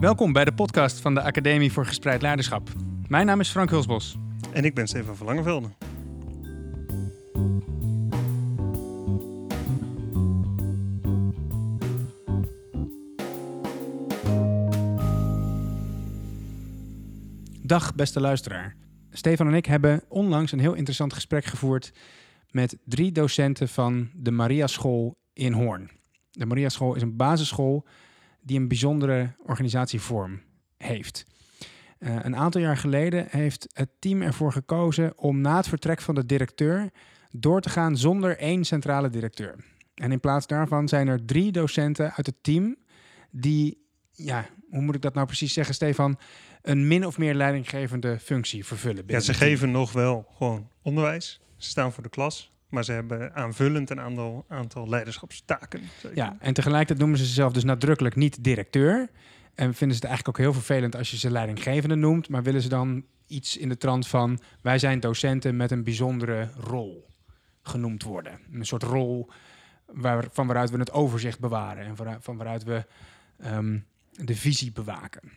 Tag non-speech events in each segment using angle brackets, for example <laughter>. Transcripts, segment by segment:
Welkom bij de podcast van de Academie voor Gespreid Leiderschap. Mijn naam is Frank Hulsbos. En ik ben Stefan van Langevelde. Dag beste luisteraar. Stefan en ik hebben onlangs een heel interessant gesprek gevoerd met drie docenten van de Maria School in Hoorn. De Maria School is een basisschool die een bijzondere organisatievorm heeft. Uh, een aantal jaar geleden heeft het team ervoor gekozen om na het vertrek van de directeur door te gaan zonder één centrale directeur. En in plaats daarvan zijn er drie docenten uit het team die, ja, hoe moet ik dat nou precies zeggen, Stefan, een min of meer leidinggevende functie vervullen. Ja, ze geven nog wel gewoon onderwijs. Ze staan voor de klas. Maar ze hebben aanvullend een aantal, aantal leiderschapstaken. Ja, en tegelijkertijd noemen ze zichzelf dus nadrukkelijk niet directeur. En vinden ze het eigenlijk ook heel vervelend als je ze leidinggevende noemt. Maar willen ze dan iets in de trant van... wij zijn docenten met een bijzondere rol genoemd worden. Een soort rol waar, van waaruit we het overzicht bewaren. En van, waaruit we um, de visie bewaken.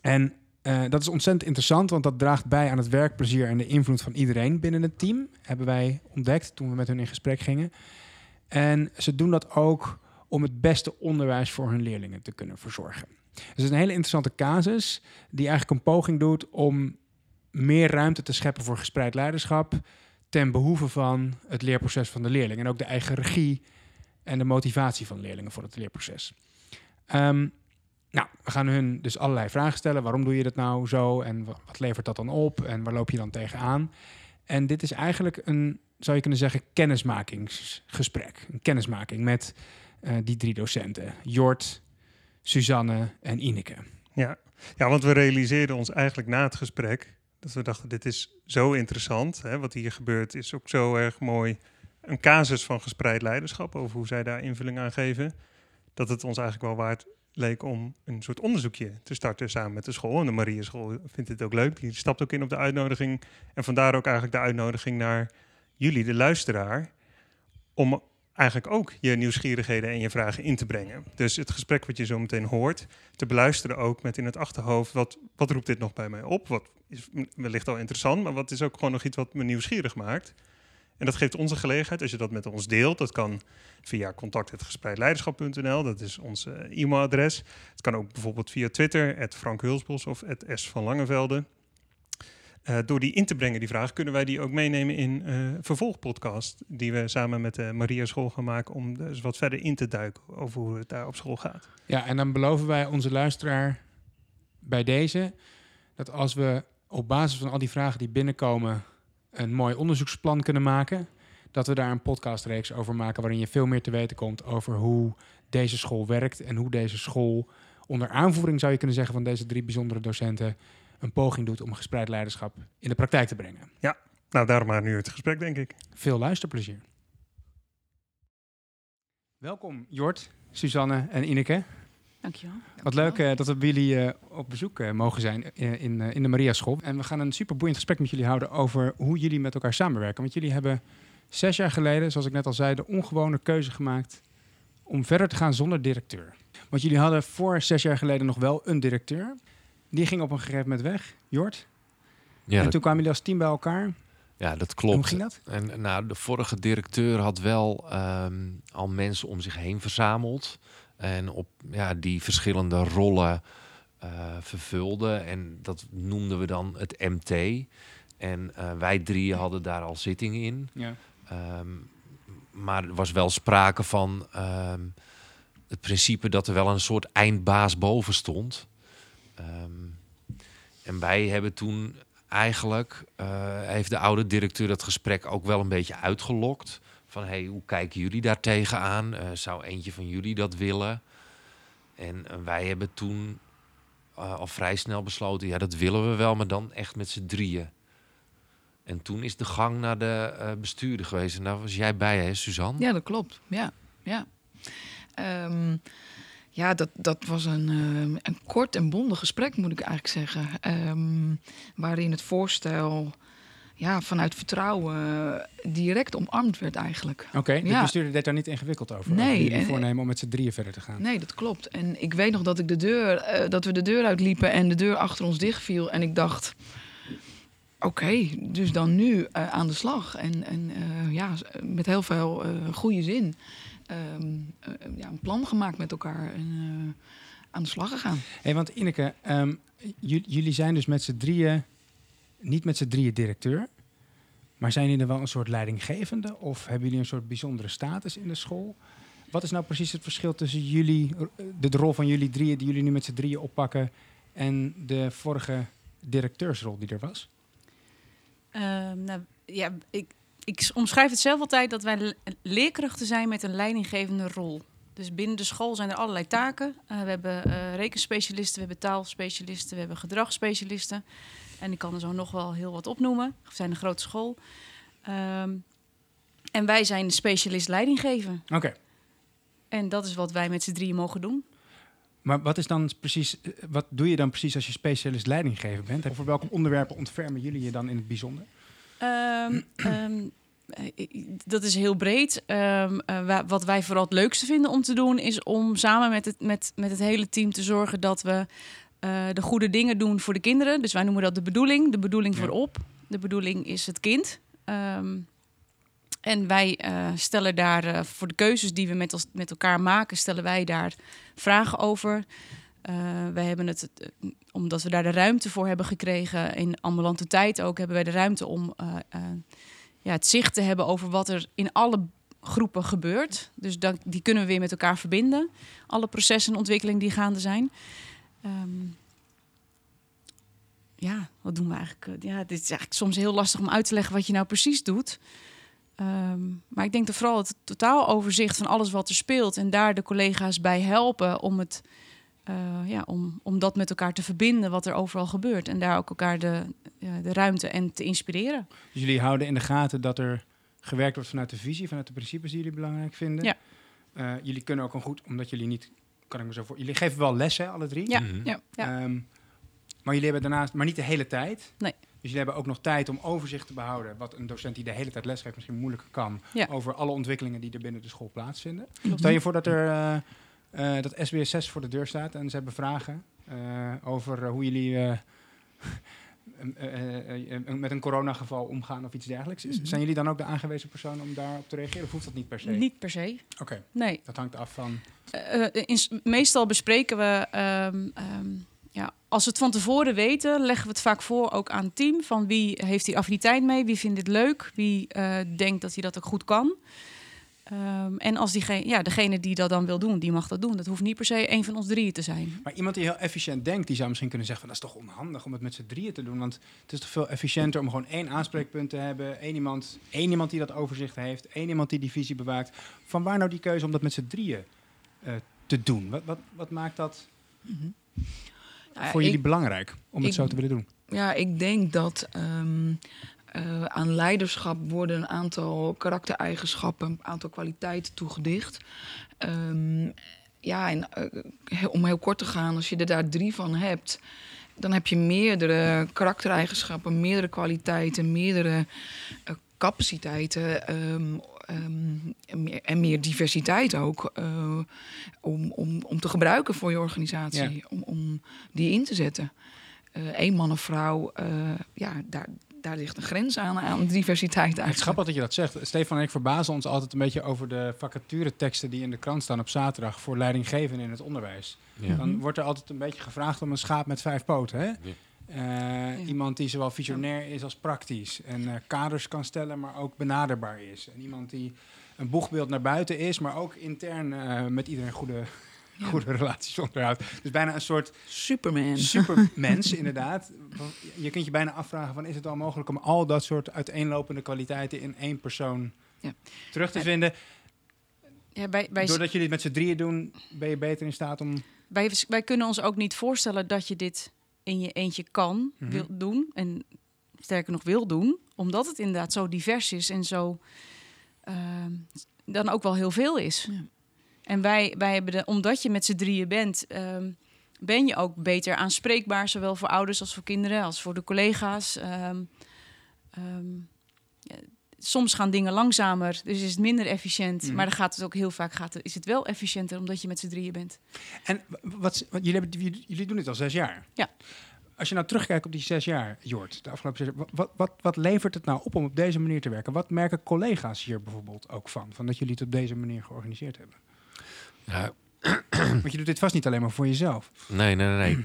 En uh, dat is ontzettend interessant, want dat draagt bij aan het werkplezier en de invloed van iedereen binnen het team. Hebben wij ontdekt toen we met hun in gesprek gingen. En ze doen dat ook om het beste onderwijs voor hun leerlingen te kunnen verzorgen. Dus het is een hele interessante casus die eigenlijk een poging doet om meer ruimte te scheppen voor gespreid leiderschap ten behoeve van het leerproces van de leerling en ook de eigen regie en de motivatie van leerlingen voor het leerproces. Um, nou, we gaan hun dus allerlei vragen stellen. Waarom doe je dat nou zo? En wat levert dat dan op? En waar loop je dan tegenaan? En dit is eigenlijk een, zou je kunnen zeggen, kennismakingsgesprek. Een kennismaking met uh, die drie docenten. Jort, Suzanne en Ineke. Ja. ja, want we realiseerden ons eigenlijk na het gesprek... dat we dachten, dit is zo interessant. Hè? Wat hier gebeurt is ook zo erg mooi. Een casus van gespreid leiderschap... over hoe zij daar invulling aan geven... dat het ons eigenlijk wel waard leek om een soort onderzoekje te starten samen met de school. En de Maria School vindt het ook leuk. Die stapt ook in op de uitnodiging. En vandaar ook eigenlijk de uitnodiging naar jullie, de luisteraar, om eigenlijk ook je nieuwsgierigheden en je vragen in te brengen. Dus het gesprek wat je zo meteen hoort, te beluisteren ook met in het achterhoofd, wat, wat roept dit nog bij mij op? Wat is wellicht al interessant, maar wat is ook gewoon nog iets wat me nieuwsgierig maakt? En dat geeft ons een gelegenheid, als je dat met ons deelt, dat kan via contact.gespreidleiderschap.nl, dat is ons uh, e-mailadres. Het kan ook bijvoorbeeld via Twitter, Frank Hulsbos of S van Langevelde. Uh, door die in te brengen, die vraag, kunnen wij die ook meenemen in uh, vervolgpodcast. Die we samen met de Maria School gaan maken om dus wat verder in te duiken over hoe het daar op school gaat. Ja, en dan beloven wij onze luisteraar bij deze dat als we op basis van al die vragen die binnenkomen een mooi onderzoeksplan kunnen maken. Dat we daar een podcastreeks over maken waarin je veel meer te weten komt over hoe deze school werkt en hoe deze school onder aanvoering zou je kunnen zeggen van deze drie bijzondere docenten een poging doet om gespreid leiderschap in de praktijk te brengen. Ja, nou daarom maar nu het gesprek denk ik. Veel luisterplezier. Welkom Jort, Suzanne en Ineke. Dankjewel. Wat leuk uh, dat we bij jullie uh, op bezoek uh, mogen zijn in, in de Maria School. En we gaan een super boeiend gesprek met jullie houden over hoe jullie met elkaar samenwerken. Want jullie hebben zes jaar geleden, zoals ik net al zei, de ongewone keuze gemaakt om verder te gaan zonder directeur. Want jullie hadden voor zes jaar geleden nog wel een directeur. Die ging op een gegeven moment weg, Jort. Ja, en toen kwamen jullie als team bij elkaar. Ja, dat klopt. hoe ging dat? En nou, de vorige directeur had wel um, al mensen om zich heen verzameld. En op ja, die verschillende rollen uh, vervulde. En dat noemden we dan het MT. En uh, wij drie hadden daar al zitting in. Ja. Um, maar er was wel sprake van um, het principe dat er wel een soort eindbaas boven stond. Um, en wij hebben toen eigenlijk, uh, heeft de oude directeur dat gesprek ook wel een beetje uitgelokt. Van hey, hoe kijken jullie daar tegenaan? Uh, zou eentje van jullie dat willen? En uh, wij hebben toen uh, al vrij snel besloten, ja, dat willen we wel, maar dan echt met z'n drieën. En toen is de gang naar de bestuurder geweest. En daar was jij bij, hè, Suzanne? Ja, dat klopt. Ja, ja. Um, ja, dat, dat was een, een kort en bondig gesprek, moet ik eigenlijk zeggen. Um, waarin het voorstel ja, vanuit vertrouwen eh, direct omarmd werd eigenlijk. Oké, de Ja. bestuurder deed daar niet ingewikkeld over. Nee, en- voornemen om met z'n drieën verder te gaan. Nee, dat klopt. En ik weet nog dat ik de deur, eh, dat we de deur uitliepen en de deur achter ons dichtviel. En ik dacht, oké, dus dan nu eh, aan de slag. En, en ja, met heel veel goede zin. Ehm, eh, ja, een plan gemaakt met elkaar en aan de slag gegaan. Hey, want Ineke, ehm, jullie zijn dus met z'n drieën, niet met z'n drieën directeur. Maar zijn jullie er wel een soort leidinggevende? Of hebben jullie een soort bijzondere status in de school? Wat is nou precies het verschil tussen jullie, eh, de, rol van jullie drieën, die jullie nu met z'n drieën oppakken, en de vorige directeursrol die er was? Ehm, nou, ja, ik, ik omschrijf het zelf altijd dat wij le- leerkrachten zijn met een leidinggevende rol. Dus binnen de school zijn er allerlei taken. Eh, we hebben eh, rekenspecialisten, we hebben taalspecialisten, we hebben gedragsspecialisten. En ik kan er zo nog wel heel wat opnoemen. We zijn een grote school. Ehm, en wij zijn de specialist leidinggeven. Oké, En dat is wat wij met z'n drieën mogen doen. maar wat, is dan precies, eh, wat doe je dan precies als je specialist leidinggever bent? Over welke onderwerpen ontfermen jullie je dan in het bijzonder? Ehm, <clears throat> ehm, eh, dat is heel breed. Eh, wa- wat wij vooral het leukste vinden om te doen, is om samen met het, met, met het hele team te zorgen dat we eh, de goede dingen doen voor de kinderen. Dus wij noemen dat de bedoeling. De bedoeling Ja. voorop. De bedoeling is het kind. Ehm, en wij eh, stellen daar eh, voor de keuzes die we met, ons, met elkaar maken, stellen wij daar vragen over. Wij hebben het, omdat we daar de ruimte voor hebben gekregen, in ambulante tijd ook, hebben wij de ruimte om ja, het zicht te hebben over wat er in alle groepen gebeurt. Dus dan, die kunnen we weer met elkaar verbinden. Alle processen en ontwikkelingen die gaande zijn. Ehm, ja, wat doen we eigenlijk? Eh, Ja, dit is eigenlijk soms heel lastig om uit te leggen wat je nou precies doet. Ehm, maar ik denk dat vooral het totaaloverzicht van alles wat er speelt en daar de collega's bij helpen om het eh, ja, om, om dat met elkaar te verbinden, wat er overal gebeurt. En daar ook elkaar de, ja, de ruimte en te inspireren. Dus jullie houden in de gaten dat er gewerkt wordt vanuit de visie, vanuit de principes die jullie belangrijk vinden. Ja. Eh, jullie kunnen ook een goed, omdat jullie niet, kan ik me zo voor. Jullie geven wel lessen, alle drie. Ja, Mhm. ja, ja. Ehm, maar jullie hebben daarnaast, maar niet de hele tijd. Nee. Dus jullie hebben ook nog tijd om overzicht te behouden, wat een docent die de hele tijd lesgeeft misschien moeilijker kan, Ja. over alle ontwikkelingen die er binnen de school plaatsvinden. Klopt. Stel je voor dat er eh, eh, dat SBS 6 voor de deur staat en ze hebben vragen eh, over hoe jullie met een coronageval omgaan of iets dergelijks. Is- Mhm. Zijn jullie dan ook de aangewezen persoon om daarop te reageren? Of hoeft dat niet per se? Niet per se. Oké, Nee. dat hangt af van. Eh, eh, in, meestal bespreken we, ehm, ehm, ja, als we het van tevoren weten, leggen we het vaak voor ook aan het team. Van wie heeft die affiniteit mee, wie vindt dit leuk, wie eh, denkt dat hij dat ook goed kan. Ehm, en als diegene, ja, degene die dat dan wil doen, die mag dat doen. Dat hoeft niet per se een van ons drieën te zijn. Maar iemand die heel efficiënt denkt, die zou misschien kunnen zeggen van dat is toch onhandig om het met z'n drieën te doen. Want het is toch veel efficiënter om gewoon één aanspreekpunt te hebben. één iemand, één iemand die dat overzicht heeft. één iemand die die visie bewaakt. Van waar nou die keuze om dat met z'n drieën eh, te doen? Wat, wat, wat maakt dat Mhm. Ja, voor ik- jullie belangrijk om het zo te willen doen? Ja, ik denk dat ehm, eh, aan leiderschap worden een aantal karaktereigenschappen, een aantal kwaliteiten toegedicht. Ehm, ja, en eh, om heel kort te gaan, als je er daar drie van hebt, dan heb je meerdere karaktereigenschappen, meerdere kwaliteiten, meerdere eh, capaciteiten. ehm, ehm, en, meer, en meer diversiteit ook. om, om, om te gebruiken voor je organisatie. Ja. Om, om die in te zetten. Eén man of vrouw, ja, daar, daar ligt een grens aan, aan diversiteit Het is eigenlijk. grappig dat je dat zegt. Stefan en ik verbazen ons altijd een beetje over de vacatureteksten die in de krant staan op zaterdag voor leidinggevenden in het onderwijs. Ja. Dan wordt er altijd een beetje gevraagd om een schaap met vijf poten. Hè? Eh, Iemand die zowel visionair is als praktisch. En eh, kaders kan stellen, maar ook benaderbaar is. En iemand die een boegbeeld naar buiten is, maar ook intern eh, met iedereen goede, Ja. goede relaties onderhoudt. Dus bijna een soort Superman. supermens, <laughs> inderdaad. Je kunt je bijna afvragen: van, is het wel mogelijk om al dat soort uiteenlopende kwaliteiten in één persoon Ja. terug te Ja. vinden? Ja, wij, wij, Doordat jullie het met z'n drieën doen, ben je beter in staat om. wij, wij kunnen ons ook niet voorstellen dat je dit in je eentje kan Mhm. wil doen. En sterker nog wil doen. Omdat het inderdaad zo divers is en zo ehm, dan ook wel heel veel is. Ja. En wij, wij hebben de, omdat je met z'n drieën bent, ehm, ben je ook beter aanspreekbaar, zowel voor ouders als voor kinderen, als voor de collega's. Ehm, ehm, ja, soms gaan dingen langzamer, dus is het minder efficiënt. Mhm. Maar dan gaat het ook heel vaak gaat is het wel efficiënter omdat je met z'n drieën bent. En wat, wat jullie, hebben, jullie- doen dit al zes jaar. Ja. Als je nou terugkijkt op die zes jaar, Jort, de afgelopen zes jaar, wa- wat, wat, wat levert het nou op om op deze manier te werken? Wat merken collega's hier bijvoorbeeld ook van? Van dat jullie het op deze manier georganiseerd hebben? Ja, <clears throat> Want je doet dit vast niet alleen maar voor jezelf. Nee, nee, nee.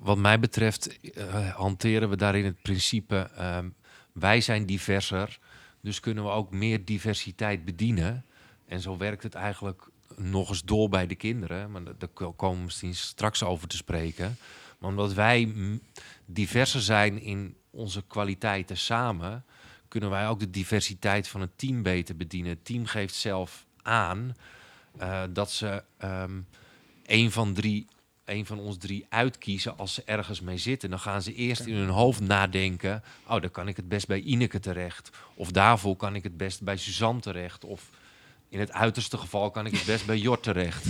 Wat mij betreft eh, hanteren we daarin het principe... ehm, wij zijn diverser, dus kunnen we ook meer diversiteit bedienen. En zo werkt het eigenlijk nog eens door bij de kinderen. Maar daar- daar ko- komen we misschien straks over te spreken. Maar omdat wij diverser zijn in onze kwaliteiten samen... kunnen wij ook de diversiteit van het team beter bedienen. Het team geeft zelf aan eh, dat ze ehm een van drie, een van ons drie uitkiezen als ze ergens mee zitten. Dan gaan ze eerst in hun hoofd nadenken. Oh, dan kan ik het best bij Ineke terecht. Of daarvoor kan ik het best bij Suzanne terecht. Of in het uiterste geval kan ik het best bij Jort terecht.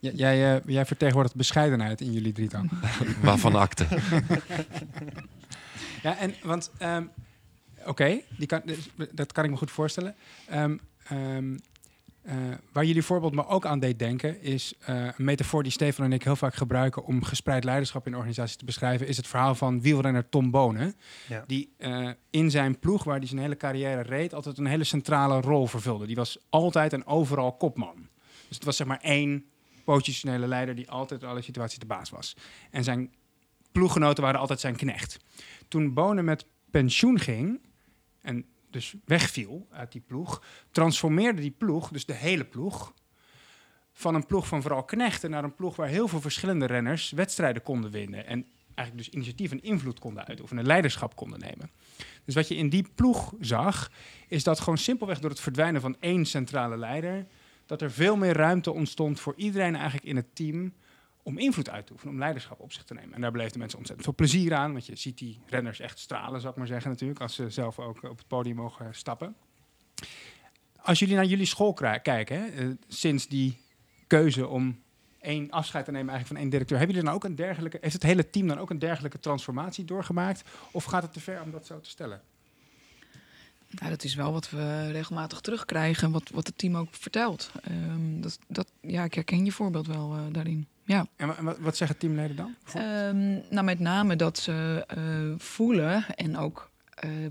J- jij, eh, jij vertegenwoordigt bescheidenheid in jullie drietal. <laughs> Waarvan akte. Ja, en want, ehm, oké, kan, dat kan ik me goed voorstellen. Ehm, ehm, eh, waar jullie voorbeeld me ook aan deed denken, is eh, een metafoor die Stefan en ik heel vaak gebruiken om gespreid leiderschap in organisaties te beschrijven, is het verhaal van wielrenner Tom Bonen. Ja. Die eh, in zijn ploeg, waar hij zijn hele carrière reed, altijd een hele centrale rol vervulde. Die was altijd en overal kopman. Dus het was zeg maar één positionele leider die altijd in alle situaties de baas was. En zijn ploeggenoten waren altijd zijn knecht. Toen Bonen met pensioen ging en dus wegviel uit die ploeg, transformeerde die ploeg, dus de hele ploeg, van een ploeg van vooral knechten naar een ploeg waar heel veel verschillende renners wedstrijden konden winnen. En eigenlijk dus initiatief en invloed konden uitoefenen, leiderschap konden nemen. Dus wat je in die ploeg zag, is dat gewoon simpelweg door het verdwijnen van één centrale leider, dat er veel meer ruimte ontstond voor iedereen eigenlijk in het team om invloed uit te oefenen, om leiderschap op zich te nemen. En daar beleefden mensen ontzettend veel plezier aan, want je ziet die renners echt stralen, zou ik maar zeggen natuurlijk, als ze zelf ook op het podium mogen stappen. Als jullie naar jullie school kijken, hè, eh, sinds die keuze om één afscheid te nemen eigenlijk van één directeur, hebben jullie dan ook een dergelijke, heeft het hele team dan ook een dergelijke transformatie doorgemaakt? Of gaat het te ver om dat zo te stellen? Nou, dat is wel wat we regelmatig terugkrijgen, wat, wat het team ook vertelt. Ehm, dat, dat, ja, ik herken je voorbeeld wel eh, daarin. Ja. En wa- wa- wat zeggen teamleden dan? Ehm, nou, met name dat ze eh, voelen en ook eh, eh,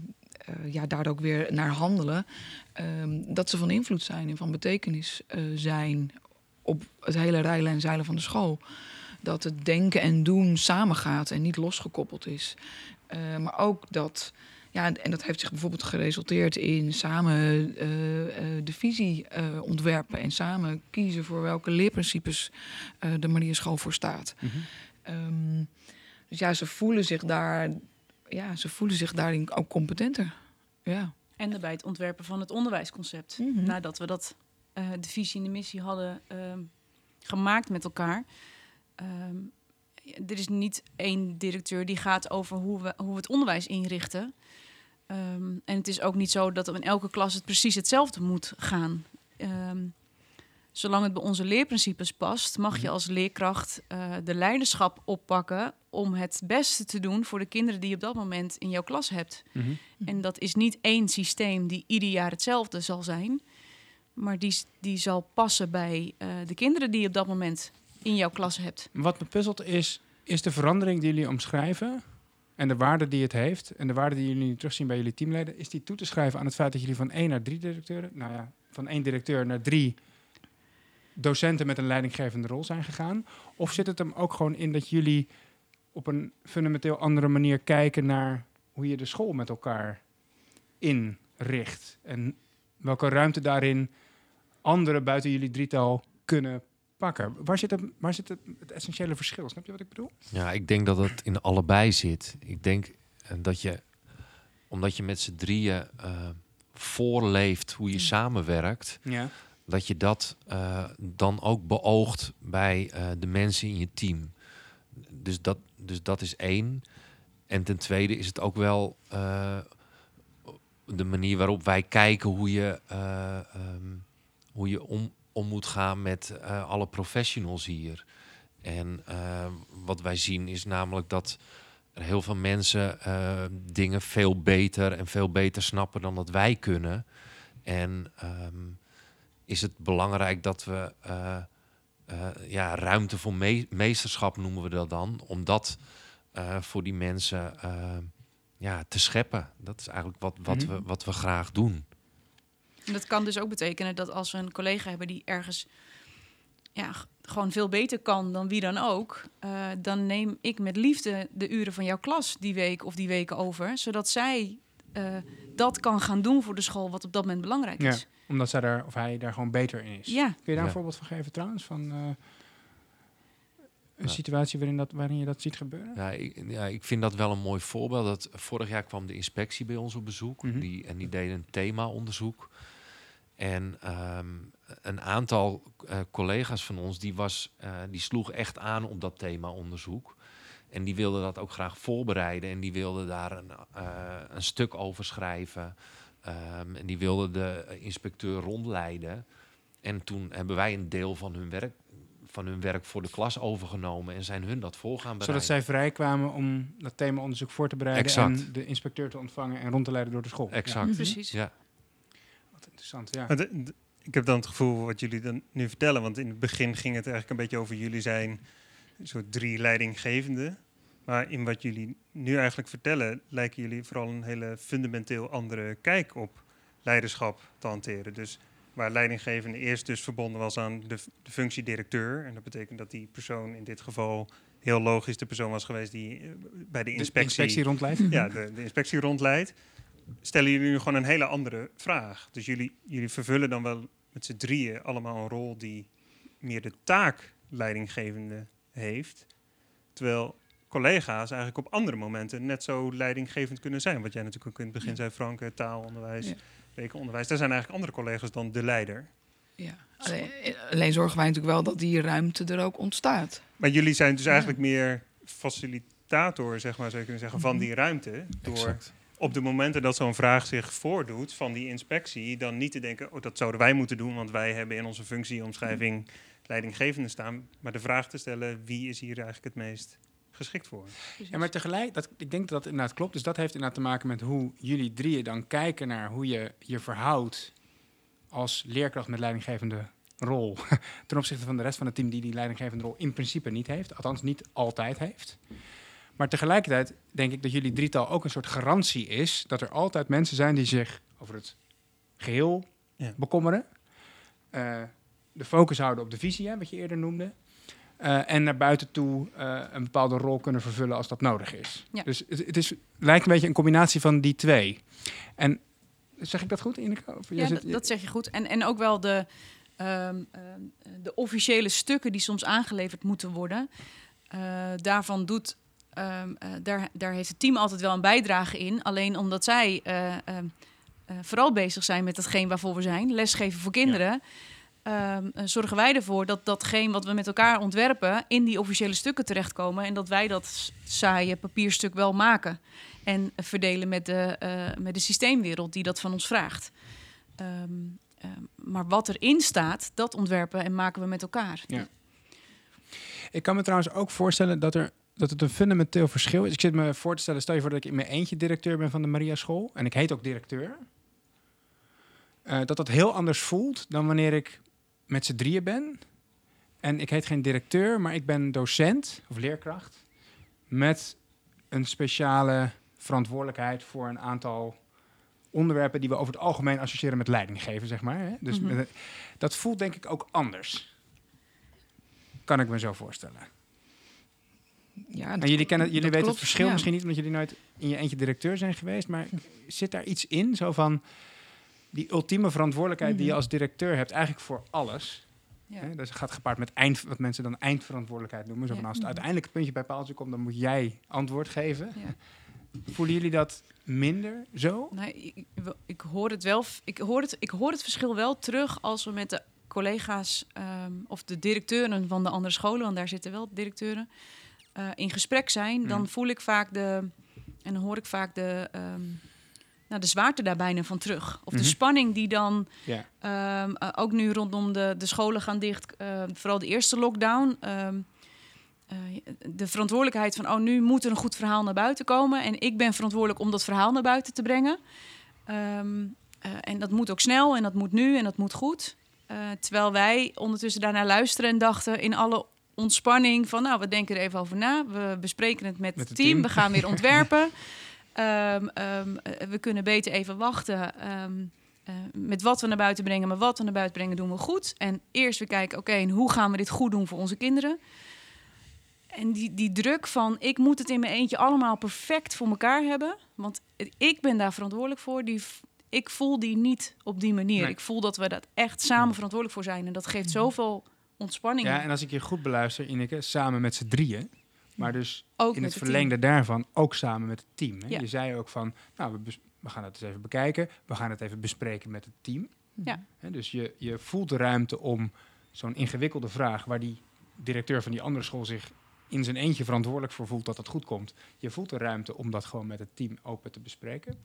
ja, daar ook weer naar handelen. ehm, dat ze van invloed zijn en van betekenis zijn op het hele rijlen en zeilen van de school. Dat het denken en doen samengaat en niet losgekoppeld is. Eh, maar ook dat, ja, en dat heeft zich bijvoorbeeld geresulteerd in samen eh, eh, de visie eh, ontwerpen en samen kiezen voor welke leerprincipes eh, de Maria School voor staat. Ehm, dus ja, ze voelen zich daar, ja, ze voelen zich daarin ook competenter. Ja. En daarbij het ontwerpen van het onderwijsconcept. Mhm. Nadat we dat, eh, de visie en de missie hadden ehm, gemaakt met elkaar. Ehm, er is niet één directeur die gaat over hoe we, hoe we het onderwijs inrichten. Ehm, en het is ook niet zo dat in elke klas het precies hetzelfde moet gaan. Ehm, zolang het bij onze leerprincipes past, mag je als leerkracht eh, de leiderschap oppakken om het beste te doen voor de kinderen die je op dat moment in jouw klas hebt. En dat is niet één systeem die ieder jaar hetzelfde zal zijn. Maar die, die zal passen bij eh, de kinderen die je op dat moment in jouw klas hebt. Wat me puzzelt is, is de verandering die jullie omschrijven en de waarde die het heeft en de waarde die jullie nu terugzien bij jullie teamleden, is die toe te schrijven aan het feit dat jullie van één naar drie directeuren, nou ja, van één directeur naar drie docenten met een leidinggevende rol zijn gegaan? Of zit het hem ook gewoon in dat jullie op een fundamenteel andere manier kijken naar hoe je de school met elkaar inricht en welke ruimte daarin anderen buiten jullie drietal kunnen pakken. Waar zit, het, waar zit het, het essentiële verschil? Snap je wat ik bedoel? Ja, ik denk dat het in allebei zit. Ik denk eh, dat je, omdat je met z'n drieën eh, voorleeft hoe je samenwerkt, Ja. dat je dat eh, dan ook beoogt bij de mensen in je team. Dus dat, dus dat is één. En ten tweede is het ook wel de manier waarop wij kijken hoe je, eh, ehm, hoe je om, om moet gaan met eh, alle professionals hier. En eh, wat wij zien is namelijk dat er heel veel mensen eh, dingen veel beter en veel beter snappen dan dat wij kunnen. En ehm, is het belangrijk dat we ja, ruimte voor me- meesterschap noemen we dat dan, om dat voor die mensen ja, te scheppen. Dat is eigenlijk wat, wat, Mhm. we, wat we graag doen. En dat kan dus ook betekenen dat als we een collega hebben die ergens ja, gewoon veel beter kan dan wie dan ook, eh, dan neem ik met liefde de uren van jouw klas die week of die weken over, zodat zij eh, dat kan gaan doen voor de school, wat op dat moment belangrijk Ja. is. Omdat zij daar, of hij daar gewoon beter in is. Ja, Kun je daar een voorbeeld van geven trouwens? Van eh, een Ja. situatie waarin, dat, waarin je dat ziet gebeuren? Ja ik, ja, ik vind dat wel een mooi voorbeeld. Dat vorig jaar kwam de inspectie bij ons op bezoek. Mhm. die, en die deden een themaonderzoek. En ehm, een aantal eh, collega's van ons, die, was, eh, die sloeg echt aan op dat themaonderzoek. En die wilden dat ook graag voorbereiden. En die wilden daar een, eh, een stuk over schrijven. Ehm, en die wilden de inspecteur rondleiden. En toen hebben wij een deel van hun werk, van hun werk voor de klas overgenomen. En zijn hun dat voor gaan bereiden. Zodat zij vrijkwamen om dat themaonderzoek voor te bereiden Exact. en de inspecteur te ontvangen en rond te leiden door de school. Exact. Ja, precies. Ja, interessant, ja. Maar de- de- ik heb dan het gevoel wat jullie dan nu vertellen, want in het begin ging het eigenlijk een beetje over jullie zijn een soort drie leidinggevenden. Maar in wat jullie nu eigenlijk vertellen, lijken jullie vooral een hele fundamenteel andere kijk op leiderschap te hanteren. Dus waar leidinggevende eerst dus verbonden was aan de, functie directeur. En dat betekent dat die persoon in dit geval heel logisch de persoon was geweest die eh, bij de De inspectie inspectie rondleidt. ja, de, de inspectie rondleidt, stellen jullie nu gewoon een hele andere vraag. Dus jullie, jullie vervullen dan wel met z'n drieën allemaal een rol die meer de taak leidinggevende heeft. Terwijl collega's eigenlijk op andere momenten net zo leidinggevend kunnen zijn. Wat jij natuurlijk ook in het begin Ja. zei, Frank, eh, taalonderwijs, Ja. rekenonderwijs. Daar zijn eigenlijk andere collega's dan de leider. Ja. Alleen, alleen zorgen wij natuurlijk wel dat die ruimte er ook ontstaat. Maar jullie zijn dus Ja. eigenlijk meer facilitator, zeg maar, zou je kunnen zeggen, van Mhm. die ruimte. Door exact. Op de momenten dat zo'n vraag zich voordoet van die inspectie, dan niet te denken, oh, dat zouden wij moeten doen, want wij hebben in onze functieomschrijving leidinggevende staan. Maar de vraag te stellen, wie is hier eigenlijk het meest geschikt voor? Ja, maar tegelijk, dat, ik denk dat dat inderdaad klopt. Dus dat heeft inderdaad te maken met hoe jullie drieën dan kijken naar hoe je je verhoudt als leerkracht met leidinggevende rol <laughs> ten opzichte van de rest van het team die die leidinggevende rol in principe niet heeft, althans niet altijd heeft. Maar tegelijkertijd denk ik dat jullie drietal ook een soort garantie is dat er altijd mensen zijn die zich over het geheel Ja. bekommeren, Eh, de focus houden op de visie, hè, wat je eerder noemde, eh, en naar buiten toe eh, een bepaalde rol kunnen vervullen als dat nodig is. Ja. Dus het, het is, lijkt een beetje een combinatie van die twee. En zeg ik dat goed, Ineke? Of Ja, zit- dat, dat zeg je goed. En, en ook wel de, ehm, ehm, de officiële stukken die soms aangeleverd moeten worden. Eh, daarvan doet, ehm, eh, daar, daar heeft het team altijd wel een bijdrage in. Alleen omdat zij eh, eh, vooral bezig zijn met hetgeen waarvoor we zijn, lesgeven voor kinderen. ehm, eh, zorgen wij ervoor dat datgene wat we met elkaar ontwerpen in die officiële stukken terechtkomen. En dat wij dat saaie papierstuk wel maken. En verdelen met de, met de systeemwereld die dat van ons vraagt. Ehm, maar wat erin staat, dat ontwerpen en maken we met elkaar. Ja. Ik kan me trouwens ook voorstellen dat, er, dat het een fundamenteel verschil is. Ik zit me voor te stellen, stel je voor dat ik in mijn eentje directeur ben van de Maria School. En ik heet ook directeur. Eh, dat dat heel anders voelt dan wanneer ik met z'n drieën ben. En ik heet geen directeur, maar ik ben docent of leerkracht. Met een speciale verantwoordelijkheid voor een aantal onderwerpen die we over het algemeen associëren met leidinggeven, zeg maar. Hè? Dus Mhm. dat voelt denk ik ook anders. Kan ik me zo voorstellen. Ja, En jullie, kennen, jullie weten klopt, het verschil ja. misschien niet, omdat jullie nooit in je eentje directeur zijn geweest. Maar zit daar iets in, zo van die ultieme verantwoordelijkheid die je Mhm. als directeur hebt, eigenlijk voor alles? Ja. Hè? Dat gaat gepaard met eind, wat mensen dan eindverantwoordelijkheid noemen. Zo van als het Mhm. uiteindelijk het puntje bij paaltje komt, dan moet jij antwoord geven. Ja. Voelen jullie dat minder zo? Nee, ik, ik- ik hoor het wel. Ik hoor het, ik hoor het verschil wel terug als we met de collega's ehm, of de directeuren van de andere scholen, want daar zitten wel directeuren, eh, in gesprek zijn. Dan Mhm. voel ik vaak de en dan hoor ik vaak de, ehm, nou, de zwaarte daar bijna van terug. Of Mhm. de spanning die dan. Ehm, eh, ook nu rondom de, de scholen gaan dicht, eh, vooral de eerste lockdown. ehm, eh, de verantwoordelijkheid van, oh, nu moet er een goed verhaal naar buiten komen. En ik ben verantwoordelijk om dat verhaal naar buiten te brengen. Ehm, en dat moet ook snel en dat moet nu en dat moet goed. Terwijl wij ondertussen daarnaar luisteren en dachten in alle ontspanning van, nou, we denken er even over na. We bespreken het met, Met het team. team. We gaan weer <laughs> ontwerpen. Ehm, ehm, eh, we kunnen beter even wachten. ehm, eh, met wat we naar buiten brengen, maar wat we naar buiten brengen doen we goed. En eerst weer kijken, oké, hoe gaan we dit goed doen voor onze kinderen? En die, die druk van, ik moet het in mijn eentje allemaal perfect voor elkaar hebben. Want ik ben daar verantwoordelijk voor. Die, ik voel die niet op die manier. Nee. Ik voel dat we dat echt samen verantwoordelijk voor zijn. En dat geeft zoveel ontspanning. Ja, en als ik je goed beluister, Ineke, samen met z'n drieën. Maar dus ook in het verlengde daarvan ook samen met het team. Hè? Ja. Je zei ook van, nou, we, we gaan het eens even bekijken. We gaan het even bespreken met het team. Ja. Hè, dus je, je voelt de ruimte om zo'n ingewikkelde vraag... waar die directeur van die andere school zich in zijn eentje verantwoordelijk voor voelt dat het goed komt. Je voelt de ruimte om dat gewoon met het team open te bespreken.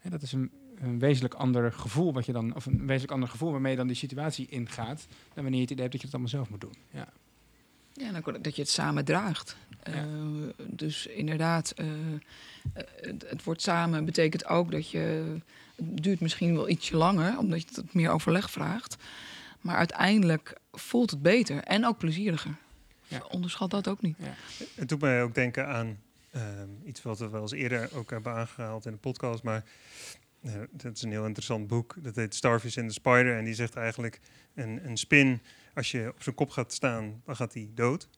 En dat is een, een wezenlijk ander gevoel wat je dan, of een wezenlijk ander gevoel waarmee je dan die situatie ingaat, dan wanneer je het idee hebt dat je het allemaal zelf moet doen. Ja. Ja, en ook dat je het samen draagt. Ja. Eh, dus inderdaad, eh, het, het wordt samen betekent ook dat je... Het duurt misschien wel ietsje langer, omdat je het meer overleg vraagt. Maar uiteindelijk voelt het beter en ook plezieriger. Ja. Onderschat dat ook niet. Het doet mij ook denken aan ehm, iets wat we wel eens eerder ook hebben aangehaald in de podcast. Maar dat is een heel interessant boek. Dat heet Starfish and the Spider. En die zegt eigenlijk een, een spin, als je op zijn kop gaat staan, dan gaat hij dood.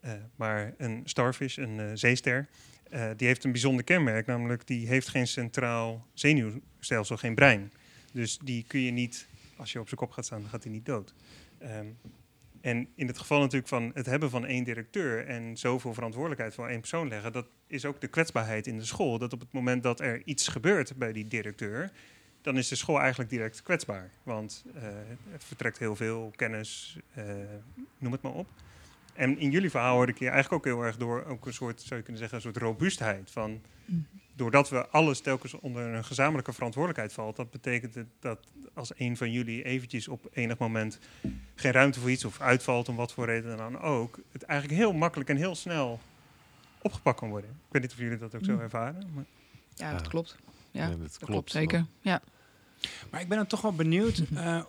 Eh, maar een starfish, een eh, zeester, eh, die heeft een bijzonder kenmerk. Namelijk, die heeft geen centraal zenuwstelsel, geen brein. Dus die kun je niet, als je op zijn kop gaat staan, dan gaat hij niet dood. Ehm, en in het geval natuurlijk van het hebben van één directeur en zoveel verantwoordelijkheid voor één persoon leggen, dat is ook de kwetsbaarheid in de school. Dat op het moment dat er iets gebeurt bij die directeur, dan is de school eigenlijk direct kwetsbaar. Want eh, er vertrekt heel veel kennis, eh, noem het maar op. En in jullie verhaal hoorde ik je eigenlijk ook heel erg door ook een soort, zou je kunnen zeggen, een soort robuustheid. Van, doordat we alles telkens onder een gezamenlijke verantwoordelijkheid valt, dat betekent dat als een van jullie eventjes op enig moment geen ruimte voor iets of uitvalt, om wat voor reden dan ook, het eigenlijk heel makkelijk en heel snel opgepakt kan worden. Ik weet niet of jullie dat ook zo Mm. ervaren. Maar Ja, dat klopt. Ja, Nee, dat klopt, zeker. Ja. Maar ik ben dan toch wel benieuwd. <laughs> eh, eh,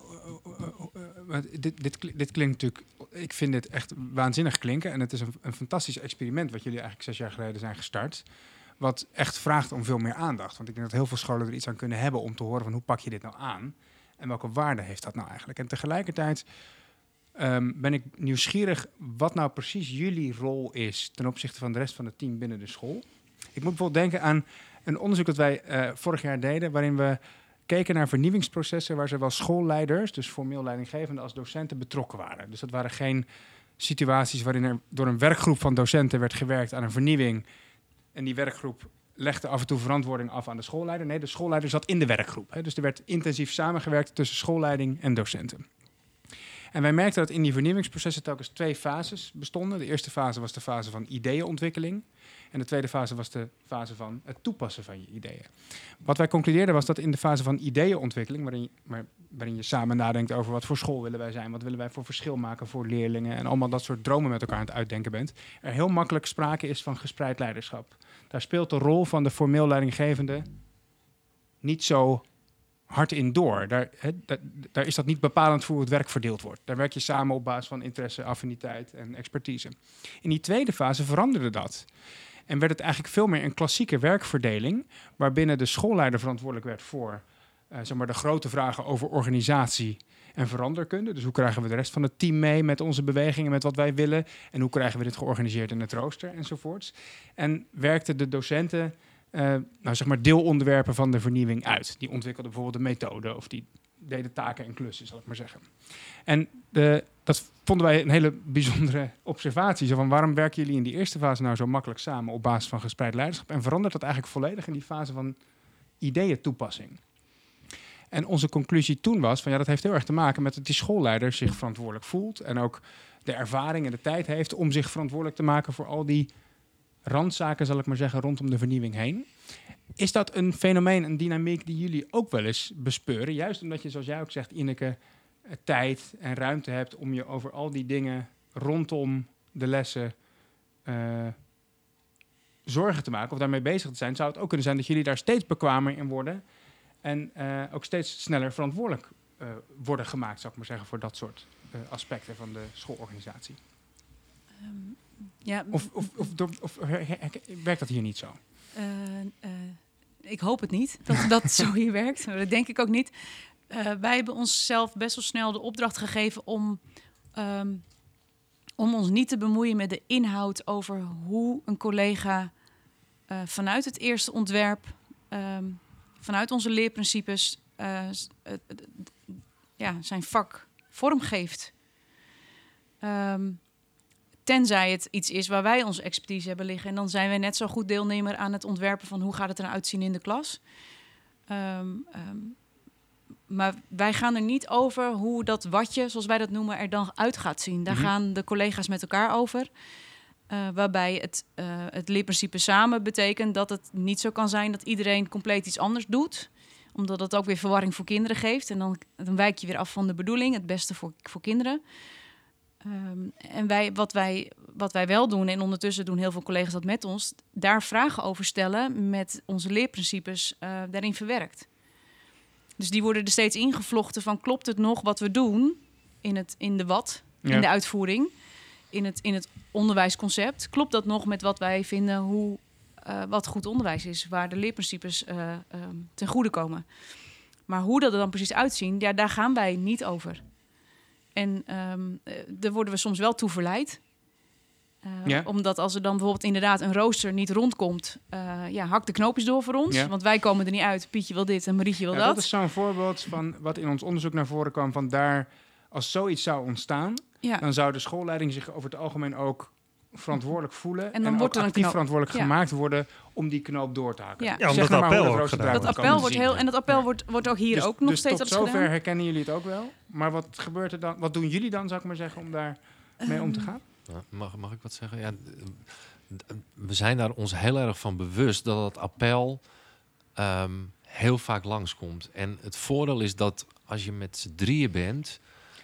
eh, dit, dit, dit klinkt natuurlijk. Ik vind dit echt waanzinnig klinken. En het is een, een fantastisch experiment wat jullie eigenlijk zes jaar geleden zijn gestart. Wat echt vraagt om veel meer aandacht. Want ik denk dat heel veel scholen er iets aan kunnen hebben om te horen van hoe pak je dit nou aan? En welke waarde heeft dat nou eigenlijk? En tegelijkertijd ehm, ben ik nieuwsgierig wat nou precies jullie rol is ten opzichte van de rest van het team binnen de school. Ik moet bijvoorbeeld denken aan een onderzoek dat wij eh, vorig jaar deden, waarin we keken naar vernieuwingsprocessen waar zowel schoolleiders, dus formeel leidinggevende, als docenten betrokken waren. Dus dat waren geen situaties waarin er door een werkgroep van docenten werd gewerkt aan een vernieuwing. En die werkgroep legde af en toe verantwoording af aan de schoolleider. Nee, de schoolleider zat in de werkgroep. Hè. Dus er werd intensief samengewerkt tussen schoolleiding en docenten. En wij merkten dat in die vernieuwingsprocessen telkens twee fases bestonden. De eerste fase was de fase van ideeënontwikkeling. En de tweede fase was de fase van het toepassen van je ideeën. Wat wij concludeerden was dat in de fase van ideeënontwikkeling, waarin, je- maar, waarin je samen nadenkt over wat voor school willen wij zijn, wat willen wij voor verschil maken voor leerlingen en allemaal dat soort dromen met elkaar aan het uitdenken bent, er heel makkelijk sprake is van gespreid leiderschap. Daar speelt de rol van de formeel leidinggevende niet zo hard in door. Daar, hè, da- daar is dat niet bepalend voor hoe het werk verdeeld wordt. Daar werk je samen op basis van interesse, affiniteit en expertise. In die tweede fase veranderde dat. En werd het eigenlijk veel meer een klassieke werkverdeling, waarbinnen de schoolleider verantwoordelijk werd voor eh, zeg maar de grote vragen over organisatie en veranderkunde. Dus hoe krijgen we de rest van het team mee met onze bewegingen, met wat wij willen? En hoe krijgen we dit georganiseerd in het rooster enzovoorts? En werkten de docenten eh, nou, zeg maar deelonderwerpen van de vernieuwing uit. Die ontwikkelden bijvoorbeeld de methode of die deden taken en klussen, zal ik maar zeggen. En de, dat vonden wij een hele bijzondere observatie. Zo van waarom werken jullie in die eerste fase nou zo makkelijk samen op basis van gespreid leiderschap? En verandert dat eigenlijk volledig in die fase van ideeën toepassing? En onze conclusie toen was van ja, dat heeft heel erg te maken met dat die schoolleider zich verantwoordelijk voelt en ook de ervaring en de tijd heeft om zich verantwoordelijk te maken voor al die randzaken, zal ik maar zeggen, rondom de vernieuwing heen. Is dat een fenomeen, een dynamiek die jullie ook wel eens bespeuren? Juist omdat je, zoals jij ook zegt, Ineke, eh, tijd en ruimte hebt om je over al die dingen rondom de lessen eh, zorgen te maken of daarmee bezig te zijn, zou het ook kunnen zijn dat jullie daar steeds bekwamer in worden en eh, ook steeds sneller verantwoordelijk worden gemaakt, zou ik maar zeggen, voor dat soort aspecten van de schoolorganisatie. Ehm, ja, Of, of, of, of werkt dat hier niet zo? Ik hoop het niet dat dat <laughs> zo hier werkt. Maar Dat denk ik ook niet. Eh, wij hebben onszelf best wel snel de opdracht gegeven om, ehm, om ons niet te bemoeien met de inhoud over hoe een collega eh, vanuit het eerste ontwerp, ehm, vanuit onze leerprincipes, eh, ja, zijn vak vormgeeft. Ehm, Tenzij het iets is waar wij onze expertise hebben liggen. En dan zijn wij net zo goed deelnemer aan het ontwerpen van hoe gaat het eruit zien in de klas. Ehm, ehm, maar wij gaan er niet over hoe dat watje, zoals wij dat noemen, er dan uit gaat zien. Daar Mhm. gaan de collega's met elkaar over. Eh, waarbij het, eh, het leerprincipe samen betekent dat het niet zo kan zijn dat iedereen compleet iets anders doet. Omdat dat ook weer verwarring voor kinderen geeft. En dan, dan wijk je weer af van de bedoeling, het beste voor, voor kinderen. Ehm, en wij, wat, wij, wat wij wel doen, en ondertussen doen heel veel collega's dat met ons, daar vragen over stellen met onze leerprincipes eh, daarin verwerkt. Dus die worden er steeds ingevlochten van klopt het nog wat we doen in, het, in de wat, Ja. in de uitvoering, in het, in het onderwijsconcept. Klopt dat nog met wat wij vinden hoe, eh, wat goed onderwijs is, waar de leerprincipes eh, ehm, ten goede komen. Maar hoe dat er dan precies uitzien, ja, daar gaan wij niet over. En ehm, eh, daar worden we soms wel toe verleid. Eh, Ja. Omdat als er dan bijvoorbeeld inderdaad een rooster niet rondkomt, eh ja, hak de knoopjes door voor ons. Ja. Want wij komen er niet uit. Pietje wil dit en Marietje wil Ja, dat. dat is zo'n voorbeeld van wat in ons onderzoek naar voren kwam. Van daar, als zoiets zou ontstaan, ja. dan zou de schoolleiding zich over het algemeen ook verantwoordelijk voelen. En dan wordt er een actief knoop. verantwoordelijk Ja. gemaakt worden om die knoop door te hakken. Ja. Ja, Zeg maar appel Dat wordt. komen appel wordt heel. En dat appel Ja. wordt, wordt ook hier Dus- ook nog dus steeds tot zover gedaan. herkennen jullie het ook wel. Maar wat gebeurt er dan? Wat doen jullie dan, zou ik maar zeggen, om daar mee om te Ehm, gaan? Ja, Mag, mag ik wat zeggen? Ja, we zijn daar ons heel erg van bewust dat het appel ehm, heel vaak langskomt. En het voordeel is dat als je met z'n drieën bent,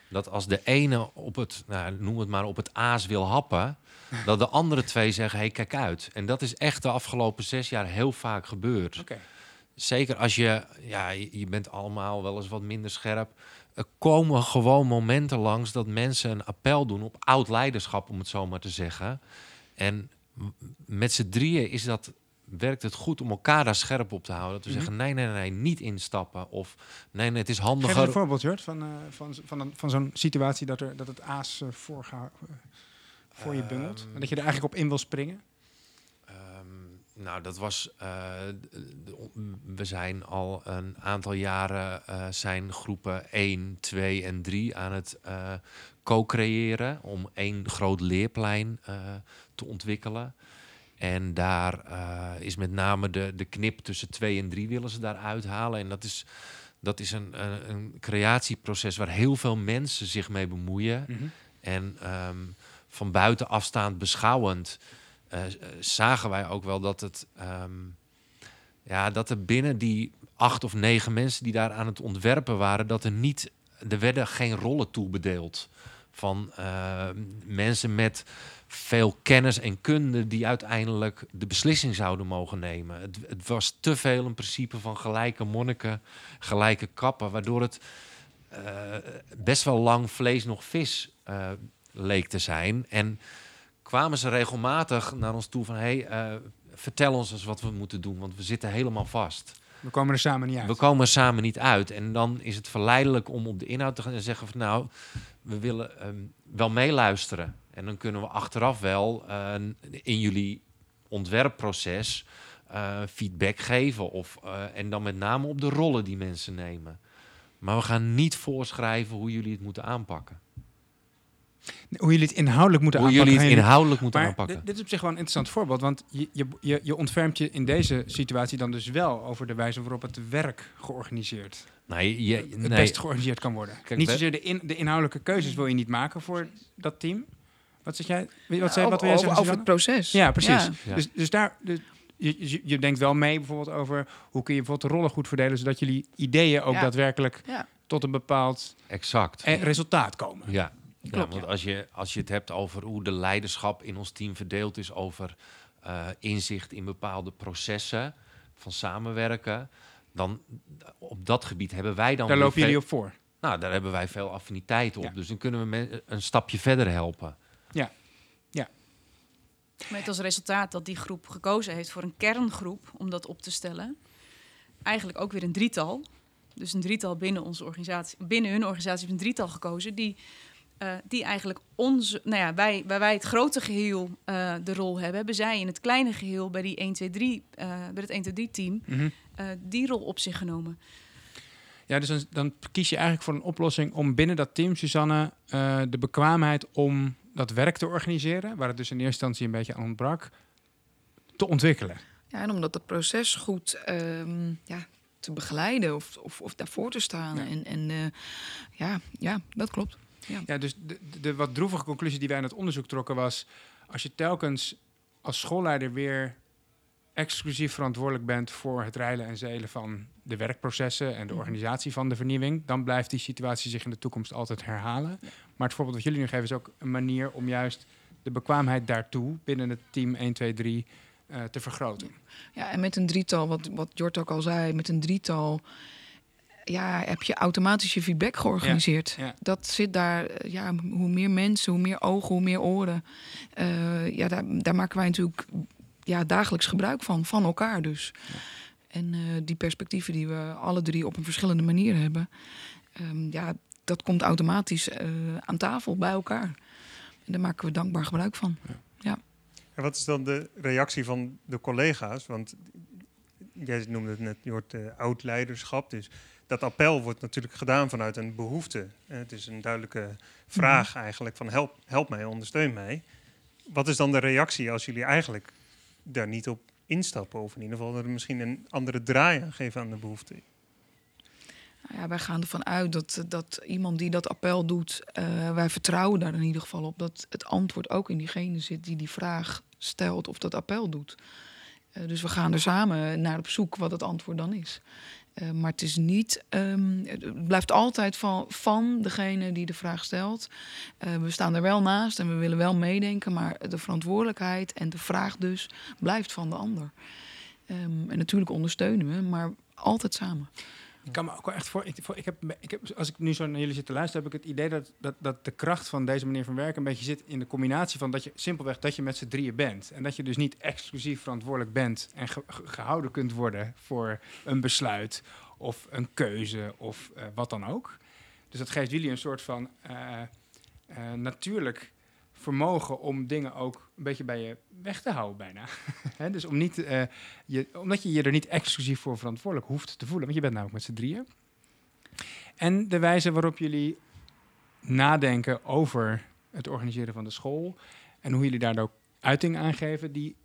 dat als de ene op het, nou, noem het maar, op het aas wil happen, dat de andere twee zeggen, hey, kijk uit. En dat is echt de afgelopen zes jaar heel vaak gebeurd. Zeker als je, ja, je bent allemaal wel eens wat minder scherp. Er komen gewoon momenten langs dat mensen een appel doen op oud leiderschap, om het zo maar te zeggen. En met z'n drieën is dat, werkt het goed om elkaar daar scherp op te houden. Dat we Mhm. zeggen, nee, nee, nee, niet instappen. Of nee, nee, het is Geef handiger. een voorbeeld, Jort, van, eh, van, van, een- van zo'n situatie dat, er, dat het aas voorga- eh, voor je bungelt. Ehm, en dat je er eigenlijk op in wil springen. Ehm, nou, dat was. eh, we zijn al een aantal jaren eh, zijn groepen 1, 2 en 3 aan het eh, co-creëren om één groot leerplein te ontwikkelen. En daar is met name de, de knip tussen 2 en 3 willen ze daar uithalen. En dat is, dat is een, een, een creatieproces waar heel veel mensen zich mee bemoeien. Mhm. En ehm, van buiten afstaand beschouwend eh, eh, zagen wij ook wel dat het. ehm, ja, dat er binnen die acht of negen mensen die daar aan het ontwerpen waren, dat er niet. Er werden geen rollen toebedeeld. Van eh, mensen met veel kennis en kunde die uiteindelijk de beslissing zouden mogen nemen. Het, het was te veel een principe van gelijke monniken, gelijke kappen, waardoor het eh, best wel lang vlees nog vis leek te zijn. En kwamen ze regelmatig naar ons toe van... hey, eh, vertel ons eens wat we moeten doen, want we zitten helemaal vast. We komen er samen niet uit. We komen er samen niet uit. En dan is het verleidelijk om op de inhoud te gaan en zeggen van... nou, we willen ehm, wel meeluisteren. En dan kunnen we achteraf wel eh, in jullie ontwerpproces eh, feedback geven. Of, en dan met name op de rollen die mensen nemen. Maar we gaan niet voorschrijven hoe jullie het moeten aanpakken. Hoe jullie het inhoudelijk moeten Hoe aanpakken. jullie het inhoudelijk moeten Maar aanpakken. dit, dit is op zich wel een interessant voorbeeld. Want je, je, je, ontfermt je in deze situatie dan dus wel over de wijze waarop het werk georganiseerd, Nee, je, het nee, best georganiseerd kan worden. Kijk, niet zozeer de, in, de inhoudelijke keuzes wil je niet maken voor dat team. Wat zeg jij? Wat, Ja, zei, wat wil jij over, zeggen? over het proces. Ja, precies. Ja. Ja. Dus, dus daar, dus je, je, je denkt wel mee bijvoorbeeld over hoe kun je bijvoorbeeld de rollen goed verdelen, zodat jullie ideeën ook Ja. daadwerkelijk Ja. tot een bepaald exact. eh, resultaat komen. Ja, Ja, Klopt, want ja. Als, je, als je het hebt over hoe de leiderschap in ons team verdeeld is over eh, inzicht in bepaalde processen van samenwerken, dan op dat gebied hebben wij dan. Daar lopen jullie op voor. Nou, daar hebben wij veel affiniteit op. Ja. Dus dan kunnen we een stapje verder helpen. Met als resultaat dat die groep gekozen heeft voor een kerngroep om dat op te stellen. Eigenlijk ook weer een drietal. Dus een drietal binnen onze organisatie, binnen hun organisatie heeft een drietal gekozen die, eh, die eigenlijk onze, nou ja, wij, waar wij het grote geheel eh, de rol hebben, hebben zij in het kleine geheel bij die 1, 2, 3, eh, bij het 1, 2, 3 team Mhm. eh, die rol op zich genomen. Ja, dus dan, dan kies je eigenlijk voor een oplossing om binnen dat team, Suzanne, eh, de bekwaamheid om dat werk te organiseren, waar het dus in eerste instantie een beetje aan ontbrak, te ontwikkelen. Ja, en om dat het proces goed ehm, ja, te begeleiden of, of, of daarvoor te staan. Ja. En, en eh, ja, ja, dat klopt. Ja, dus de, de, wat droevige conclusie die wij in het onderzoek trokken was... als je telkens als schoolleider weer exclusief verantwoordelijk bent... voor het rijlen en zeilen van de werkprocessen... en de Mhm. organisatie van de vernieuwing... dan blijft die situatie zich in de toekomst altijd herhalen. Maar het voorbeeld wat jullie nu geven is ook een manier om juist... de bekwaamheid daartoe binnen het team 1, 2, 3 eh, te vergroten. Ja, en met een drietal, wat, wat Jort ook al zei, met een drietal ja, heb je automatisch je feedback georganiseerd. Ja, ja. Dat zit daar, eh, ja, hoe meer mensen, hoe meer ogen, hoe meer oren. Eh, ja, daar, daar maken wij natuurlijk ja, dagelijks gebruik van, van elkaar dus. En eh, die perspectieven die we alle drie op een verschillende manier hebben, ehm, ja, dat komt automatisch eh, aan tafel bij elkaar. En daar maken we dankbaar gebruik van. En wat is dan de reactie van de collega's? Want jij noemde het net, je hoort eh, oud leiderschap. Dus dat appel wordt natuurlijk gedaan vanuit een behoefte. Eh, het is een duidelijke vraag eigenlijk van help, help mij, ondersteun mij. Wat is dan de reactie als jullie eigenlijk daar niet op instappen? Of in ieder geval er misschien een andere draai aan geven aan de behoefte? Nou ja, wij gaan ervan uit dat, dat iemand die dat appel doet, eh, wij vertrouwen daar in ieder geval op dat het antwoord ook in diegene zit die die vraag stelt of dat appel doet. Eh, dus we gaan er samen naar op zoek wat het antwoord dan is. Eh, maar het is niet, ehm, het blijft altijd van, van degene die de vraag stelt. Eh, we staan er wel naast en we willen wel meedenken, maar de verantwoordelijkheid en de vraag dus blijft van de ander. Ehm, en natuurlijk ondersteunen we, maar altijd samen. Ik kan me ook wel echt voor. Ik, heb, ik heb, als ik nu zo naar jullie zit te luisteren, heb ik het idee dat, dat, dat de kracht van deze manier van werken een beetje zit in de combinatie van dat je simpelweg dat je met z'n drieën bent. En dat je dus niet exclusief verantwoordelijk bent en ge- ge- gehouden kunt worden voor een besluit of een keuze of eh, wat dan ook. Dus dat geeft jullie een soort van eh, eh, natuurlijk vermogen om dingen ook een beetje bij je weg te houden bijna. <laughs> Hè, dus om niet, eh, je, omdat je je er niet exclusief voor verantwoordelijk hoeft te voelen. Want je bent namelijk met z'n drieën. En de wijze waarop jullie nadenken over het organiseren van de school... en hoe jullie daar ook uiting aan geven... die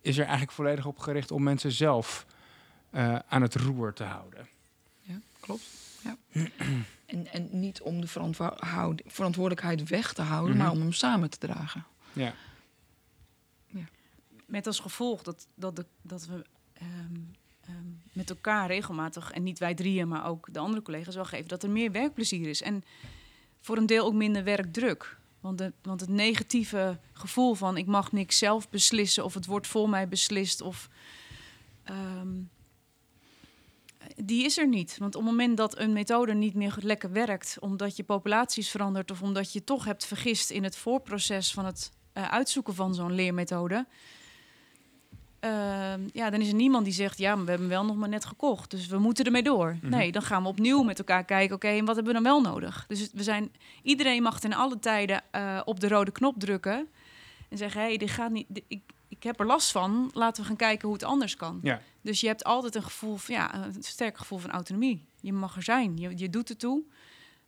is er eigenlijk volledig op gericht om mensen zelf eh, aan het roer te houden. Ja, klopt. Ja. <clears throat> en, en niet om de verantwo- verantwoordelijkheid weg te houden, Mhm. maar om hem samen te dragen. Ja. Met als gevolg dat, dat, de, dat we ehm, ehm, met elkaar regelmatig, en niet wij drieën, maar ook de andere collega's wel geven, dat er meer werkplezier is. En voor een deel ook minder werkdruk. Want, de, want het negatieve gevoel van ik mag niks zelf beslissen of het wordt voor mij beslist of ehm, die is er niet. Want op het moment dat een methode niet meer goed lekker werkt, omdat je populaties verandert of omdat je toch hebt vergist in het voorproces van het eh, uitzoeken van zo'n leermethode, Ehm, ja, dan is er niemand die zegt, ja, maar we hebben hem wel nog maar net gekocht, dus we moeten ermee door. Mhm. Nee, dan gaan we opnieuw met elkaar kijken, oké, en wat hebben we dan wel nodig? Dus we zijn, iedereen mag ten alle tijden eh, op de rode knop drukken en zeggen, hé, hey, dit gaat niet, dit- ik, ik heb er last van, laten we gaan kijken hoe het anders kan. Ja. Dus je hebt altijd een gevoel, van, ja, een sterk gevoel van autonomie. Je mag er zijn, je, je doet het toe,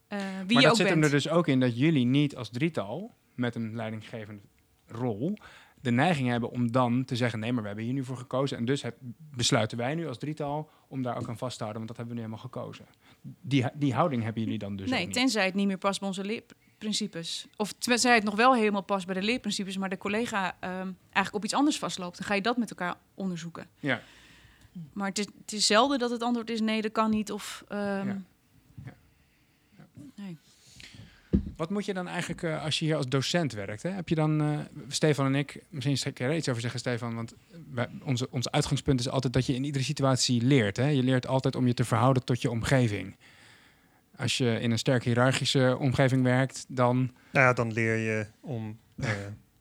eh, wie maar je dat ook zit bent. hem er dus ook in dat jullie niet als drietal met een leidinggevende rol de neiging hebben om dan te zeggen: nee, maar we hebben hier nu voor gekozen. En dus heb- besluiten wij nu als drietal om daar ook aan vast te houden, want dat hebben we nu helemaal gekozen. Die, die houding hebben jullie dan dus nee, niet. tenzij het niet meer past bij onze leerprincipes. Of tenzij het nog wel helemaal past bij de leerprincipes, maar de collega ehm, eigenlijk op iets anders vastloopt. Dan ga je dat met elkaar onderzoeken. Ja. Maar het is, het is zelden dat het antwoord is nee, dat kan niet. Of, ehm, Ja. Ja. Nee. Wat moet je dan eigenlijk eh, als je hier als docent werkt? Hè? Heb je dan, eh, Stefan en ik, misschien kan je er iets over zeggen, Stefan, want wij, onze, ons uitgangspunt is altijd dat je in iedere situatie leert. Hè? Je leert altijd om je te verhouden tot je omgeving. Als je in een sterk hiërarchische omgeving werkt, dan Nou ja, dan leer je om eh,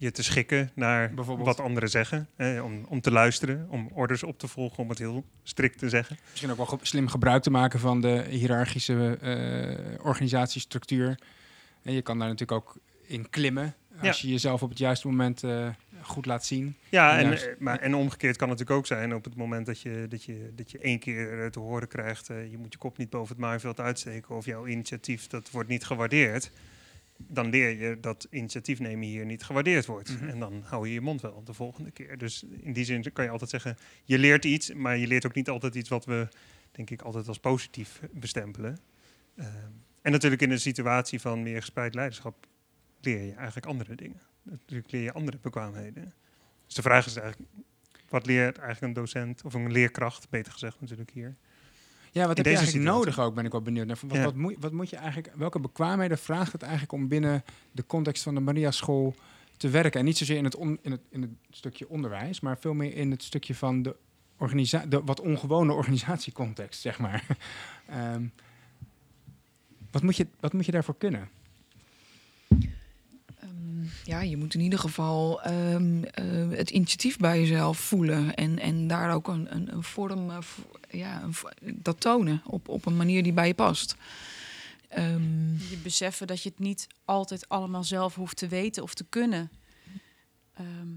je te schikken naar wat anderen zeggen. Om, om te luisteren, om orders op te volgen, om het heel strikt te zeggen. misschien ook wel ge- slim gebruik te maken van de hiërarchische eh, organisatiestructuur. En je kan daar natuurlijk ook in klimmen als je jezelf op het juiste moment eh, goed laat zien. Ja, en, Juist. eh, maar, en omgekeerd kan het natuurlijk ook zijn op het moment dat je, dat je, dat je één keer te horen krijgt... je moet je kop niet boven het maaiveld uitsteken of jouw initiatief dat wordt niet gewaardeerd. Dan leer je dat initiatief nemen hier niet gewaardeerd wordt. Mhm. En dan hou je je mond wel de volgende keer. Dus in die zin kan je altijd zeggen, je leert iets... maar je leert ook niet altijd iets wat we, denk ik, altijd als positief bestempelen. Ehm, en natuurlijk in een situatie van meer gespreid leiderschap leer je eigenlijk andere dingen. Natuurlijk leer je andere bekwaamheden. Dus de vraag is eigenlijk, wat leert eigenlijk een docent of een leerkracht, beter gezegd natuurlijk hier? Ja, wat heb je eigenlijk situatie. nodig ook, ben ik wel benieuwd naar. Wat, Ja. wat, moet, wat moet je eigenlijk, welke bekwaamheden vraagt het eigenlijk om binnen de context van de Maria School te werken? En niet zozeer in het, on- in het, in het stukje onderwijs, maar veel meer in het stukje van de, organisa de wat ongewone organisatiecontext, zeg maar. <laughs> Ehm, wat, moet je, wat moet je daarvoor kunnen? Ehm, ja, je moet in ieder geval ehm, eh, het initiatief bij jezelf voelen. En, en daar ook een, een, een vorm, eh, vo- ja, dat tonen op, op een manier die bij je past. Ehm, Je beseffen dat je het niet altijd allemaal zelf hoeft te weten of te kunnen. Ehm,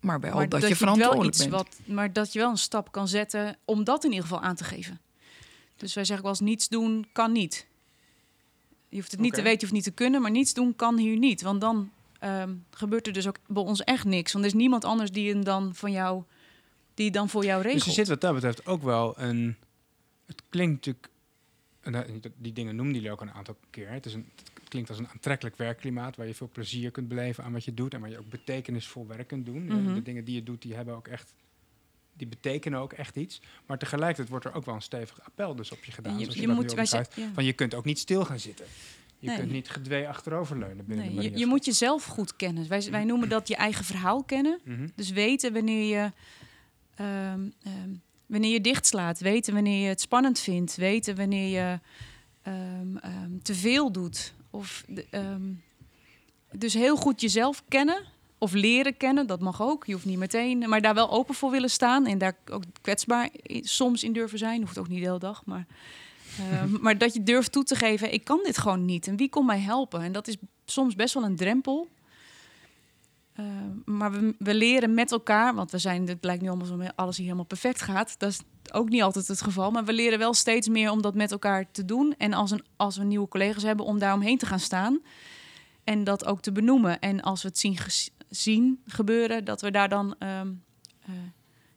maar wel maar dat, je wel verantwoordelijk iets bent. Wat, maar dat je wel een stap kan zetten om dat in ieder geval aan te geven. Dus wij zeggen wel eens niets doen kan niet. Je hoeft het niet te weten, je hoeft niet te kunnen, maar niets doen kan hier niet. Want dan ehm, gebeurt er dus ook bij ons echt niks. Want er is niemand anders die hem dan van jou, die dan voor jou regelt. Dus er zit wat dat betreft ook wel een. Het klinkt natuurlijk. Die dingen noemden jullie ook een aantal keer. Het, is een, het klinkt als een aantrekkelijk werkklimaat waar je veel plezier kunt beleven aan wat je doet en waar je ook betekenisvol werk kunt doen. Mhm. De dingen die je doet, die hebben ook echt. Die betekenen ook echt iets. Maar tegelijkertijd wordt er ook wel een stevig appel dus op je gedaan. Je, je dat moet, ja. Van je kunt ook niet stil gaan zitten. Je Nee. kunt niet gedwee achteroverleunen binnen de Nee, je, je moet jezelf goed kennen. Wij, wij noemen dat je eigen verhaal kennen. Mhm. Dus weten wanneer je, ehm, ehm, wanneer je dichtslaat. Weten wanneer je het spannend vindt. Weten wanneer je ehm, te veel doet. Of, de- dus heel goed jezelf kennen. Of leren kennen, dat mag ook. Je hoeft niet meteen, maar daar wel open voor willen staan. En daar ook kwetsbaar soms in durven zijn. Hoeft ook niet de hele dag, maar... <laughs> maar dat je durft toe te geven, ik kan dit gewoon niet. En wie kon mij helpen? En dat is soms best wel een drempel. Uh, maar we, we leren met elkaar, want we zijn, het lijkt nu allemaal zo alles hier helemaal perfect gaat. Dat is ook niet altijd het geval. Maar we leren wel steeds meer om dat met elkaar te doen. En als, een, als we nieuwe collega's hebben, om daar omheen te gaan staan. En dat ook te benoemen. En als we het zien, zien gebeuren, dat we daar dan ehm, eh,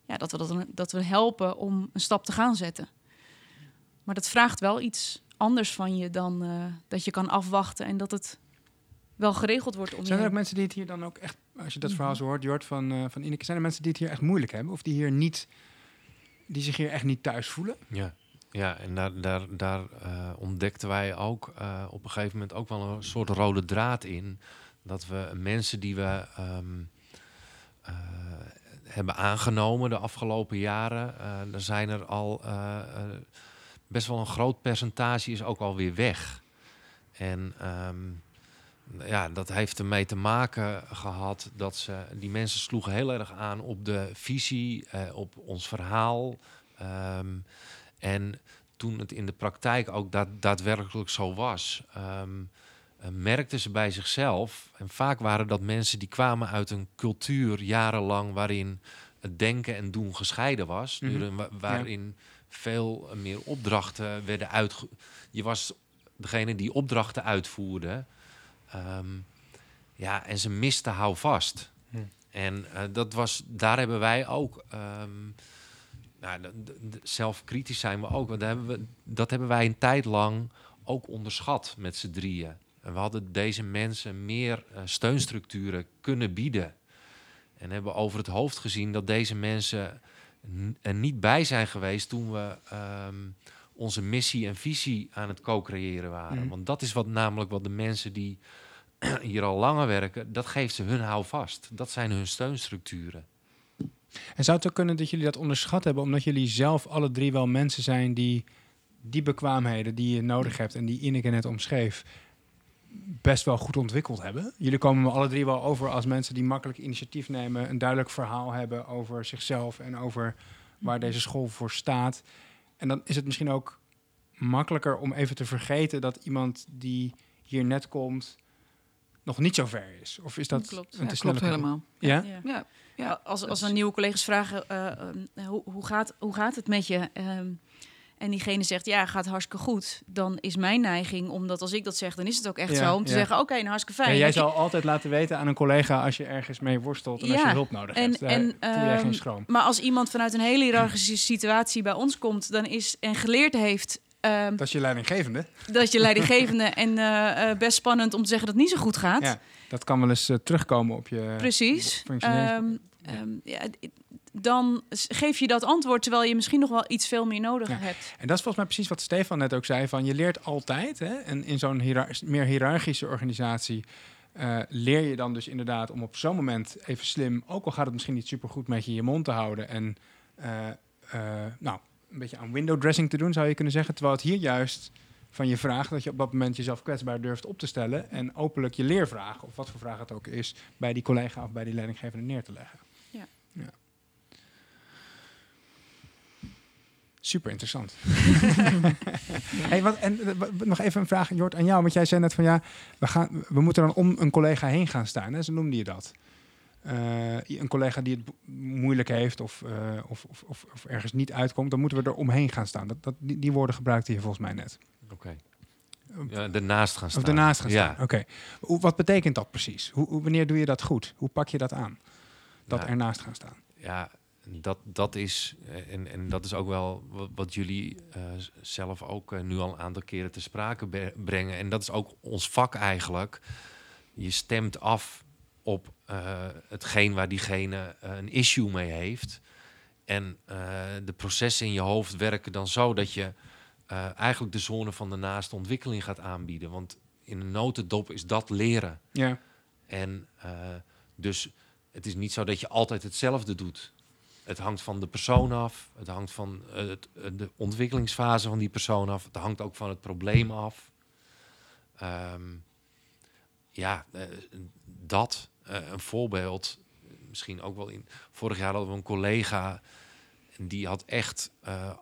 ja, dat we, dat, dat we helpen om een stap te gaan zetten. Maar dat vraagt wel iets anders van je dan eh, dat je kan afwachten en dat het wel geregeld wordt om Zijn er ook mensen die het hier dan ook echt, als je dat Mhm. verhaal zo hoort, Jort, van, eh van Ineke, zijn er mensen die het hier echt moeilijk hebben? Of die hier niet, die zich hier echt niet thuis voelen? Ja, ja en daar, daar, daar eh, ontdekten wij ook eh, op een gegeven moment ook wel een soort rode draad in. Dat we mensen die we ehm, eh, hebben aangenomen de afgelopen jaren, eh er zijn er al best wel een groot percentage is ook alweer weg. En ehm, ja, dat heeft ermee te maken gehad dat ze, die mensen sloegen heel erg aan op de visie, eh, op ons verhaal. Ehm, en toen het in de praktijk ook daadwerkelijk zo was, eh, merkten ze bij zichzelf. En vaak waren dat mensen die kwamen uit een cultuur jarenlang waarin het denken en doen gescheiden was. Mhm. Waarin- wa- waarin veel meer opdrachten werden uitge... Je was degene die opdrachten uitvoerde. Ehm, ja, en ze misten houvast. Hm. En eh, dat was, daar hebben wij ook... ehm, nou, zelfkritisch zijn we ook. Want daar hebben we, dat hebben wij een tijd lang ook onderschat met z'n drieën. En we hadden deze mensen meer eh, steunstructuren kunnen bieden. En hebben over het hoofd gezien dat deze mensen er niet bij zijn geweest toen we ehm, onze missie en visie aan het co-creëren waren. Mhm. Want dat is wat namelijk wat de mensen die <clears throat> hier al langer werken, dat geeft ze hun houvast. Dat zijn hun steunstructuren. En zou het ook kunnen dat jullie dat onderschat hebben, omdat jullie zelf alle drie wel mensen zijn die die bekwaamheden die je nodig hebt en die Ineke net omschreef, best wel goed ontwikkeld hebben? Jullie komen me alle drie wel over als mensen die makkelijk initiatief nemen, een duidelijk verhaal hebben over zichzelf en over waar deze school voor staat. En dan is het misschien ook makkelijker om even te vergeten dat iemand die hier net komt nog niet zo ver is. Of is dat Klopt. een Ja, te klopt helemaal. Ja? Ja. Ja, ja. als, als dan nieuwe collega's vragen, eh, eh, hoe, hoe, gaat, hoe gaat het met je? Ehm, en diegene zegt, ja, gaat hartstikke goed. Dan is mijn neiging, omdat als ik dat zeg, dan is het ook echt Ja, zo. Om te ja. zeggen, oké, nou hartstikke fijn. Ja, jij je- zal altijd laten weten aan een collega als je ergens mee worstelt en als je hulp nodig en- hebt. Daar en, voel jij geen ehm, schroom. Maar als iemand vanuit een hele hiërarchische situatie bij ons komt, dan is en geleerd heeft ehm, Dat is je leidinggevende. dat je <laughs> leidinggevende en eh, eh, best spannend om te zeggen dat het niet zo goed gaat. Ja, dat kan wel eens eh, terugkomen op je Precies. Ehm, ehm, ja, dan geef je dat antwoord terwijl je misschien nog wel iets veel meer nodig Ja. hebt. En dat is volgens mij precies wat Stefan net ook zei: van je leert altijd. Hè, en in zo'n meer hiërarchische organisatie eh, leer je dan dus inderdaad om op zo'n moment even slim, ook al gaat het misschien niet super goed met je, je mond te houden. En eh, eh, nou, een beetje aan window dressing te doen, zou je kunnen zeggen. Terwijl het hier juist van je vraagt dat je op dat moment jezelf kwetsbaar durft op te stellen. En openlijk je leervraag, of wat voor vraag het ook is, bij die collega of bij die leidinggevende neer te leggen. Ja. ja. Super interessant. <laughs> hey, wat, en eh, nog even een vraag, Jort, aan jou. Want jij zei net van ja, we, gaan, we moeten dan om een collega heen gaan staan. Hè? Zo noemde je dat. Eh, een collega die het moeilijk heeft of, eh, of, of, of, of ergens niet uitkomt, dan moeten we er omheen gaan staan. Dat, dat, die, die woorden gebruikte je volgens mij net. Oké. Ja, ernaast gaan staan. Of daarnaast gaan Ja. staan. Oké. Hoe- Wat betekent dat precies? Hoe, hoe- wanneer doe je dat goed? Hoe pak je dat aan? Dat Ja. ernaast gaan staan. Ja, dat, dat is, eh, en, en dat is ook wel wat, wat jullie eh, zelf ook eh, nu al een aantal keren te sprake brengen. En dat is ook ons vak eigenlijk. Je stemt af op eh, hetgeen waar diegene een issue mee heeft. En de processen in je hoofd werken dan zo dat je eigenlijk de zone van de naaste ontwikkeling gaat aanbieden. Want in een notendop is dat leren. Ja. En dus het is niet zo dat je altijd hetzelfde doet. Het hangt van de persoon af. Het hangt van eh, eh, de ontwikkelingsfase van die persoon af. Het hangt ook van het probleem af. Ehm, ja, eh, dat. een voorbeeld. Misschien ook wel in. Vorig jaar hadden we een collega. Die had echt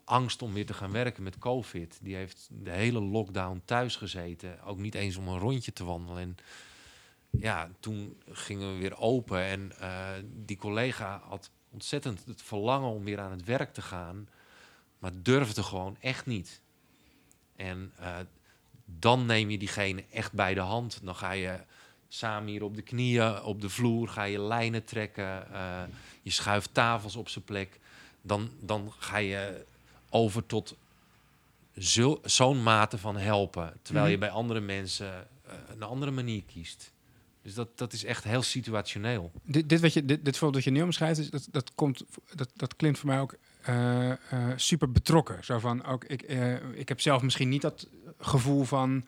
angst om weer te gaan werken met COVID. Die heeft de hele lockdown thuis gezeten. Ook niet eens om een rondje te wandelen. En ja, toen gingen we weer open. En die collega had ontzettend het verlangen om weer aan het werk te gaan. Maar durfde gewoon echt niet. En eh, dan neem je diegene echt bij de hand. Dan ga je samen hier op de knieën, op de vloer, ga je lijnen trekken. eh, je schuift tafels op zijn plek. Dan, dan ga je over tot zo- zo'n mate van helpen. Terwijl je Mhm. bij andere mensen eh, een andere manier kiest. Dus dat, dat is echt heel situationeel. Dit, dit, wat je, dit, dit voorbeeld dat je nu omschrijft, dat, dat, komt, dat, dat klinkt voor mij ook eh, eh, super betrokken. Zo van, ook, ik, eh, ik heb zelf misschien niet dat gevoel van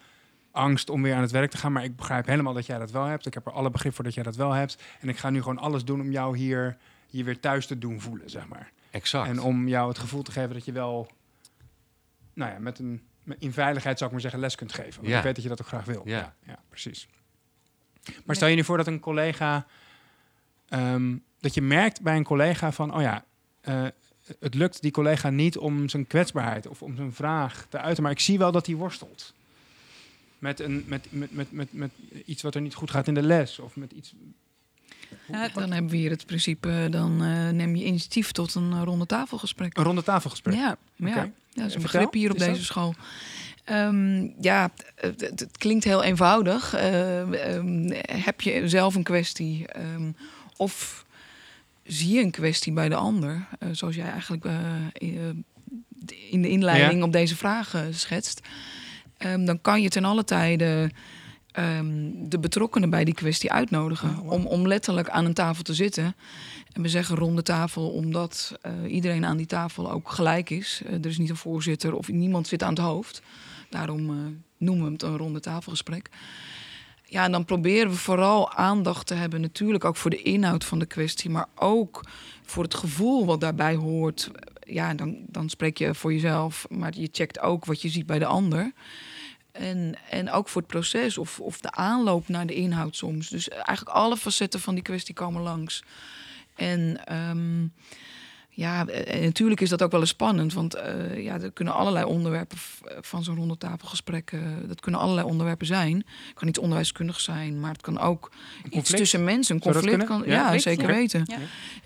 angst om weer aan het werk te gaan, maar ik begrijp helemaal dat jij dat wel hebt. Ik heb er alle begrip voor dat jij dat wel hebt. En ik ga nu gewoon alles doen om jou hier, hier weer thuis te doen voelen, zeg maar. Exact. En om jou het gevoel te geven dat je wel, nou ja, met een, met- in veiligheid zou ik maar zeggen, les kunt geven. Want Ja. ik weet dat je dat ook graag wil. Ja. Ja, ja, precies. Maar stel je nu voor dat een collega, ehm, dat je merkt bij een collega van, oh ja, eh, het lukt die collega niet om zijn kwetsbaarheid of om zijn vraag te uiten, maar ik zie wel dat hij worstelt. Met, een, met, met, met, met, met iets wat er niet goed gaat in de les. Of met iets. Ja, Dan hebben we hier het principe, dan eh, neem je initiatief tot een eh, ronde tafelgesprek. Een ronde tafelgesprek. Ja, ja. Ja, dat is een Vertel, begrip hier op deze school. Ehm, ja, het, klinkt heel eenvoudig. Ehm, ehm, heb je zelf een kwestie of zie je een kwestie bij de ander, eh, zoals jij eigenlijk eh, in in de inleiding Ja. op deze vraag eh, schetst, dan kan je ten alle tijde de betrokkenen bij die kwestie uitnodigen. Oh, wow. om, om letterlijk aan een tafel te zitten. En we zeggen ronde tafel omdat eh, iedereen aan die tafel ook gelijk is. Eh, er is niet een voorzitter of niemand zit aan het hoofd. Daarom eh, noemen we het een ronde tafelgesprek. Ja, en dan proberen we vooral aandacht te hebben, natuurlijk ook voor de inhoud van de kwestie, maar ook voor het gevoel wat daarbij hoort. Ja, dan, dan spreek je voor jezelf, maar je checkt ook wat je ziet bij de ander. En, en ook voor het proces of, of de aanloop naar de inhoud soms. Dus eigenlijk alle facetten van die kwestie komen langs. En ehm, ja, en natuurlijk is dat ook wel eens spannend. Want eh, ja, er kunnen allerlei onderwerpen v- van zo'n rondetafelgesprek... eh, dat kunnen allerlei onderwerpen zijn. Het kan niet onderwijskundig zijn, maar het kan ook iets tussen mensen. Een conflict kan, Ja? ja, zeker ja. weten. Ja.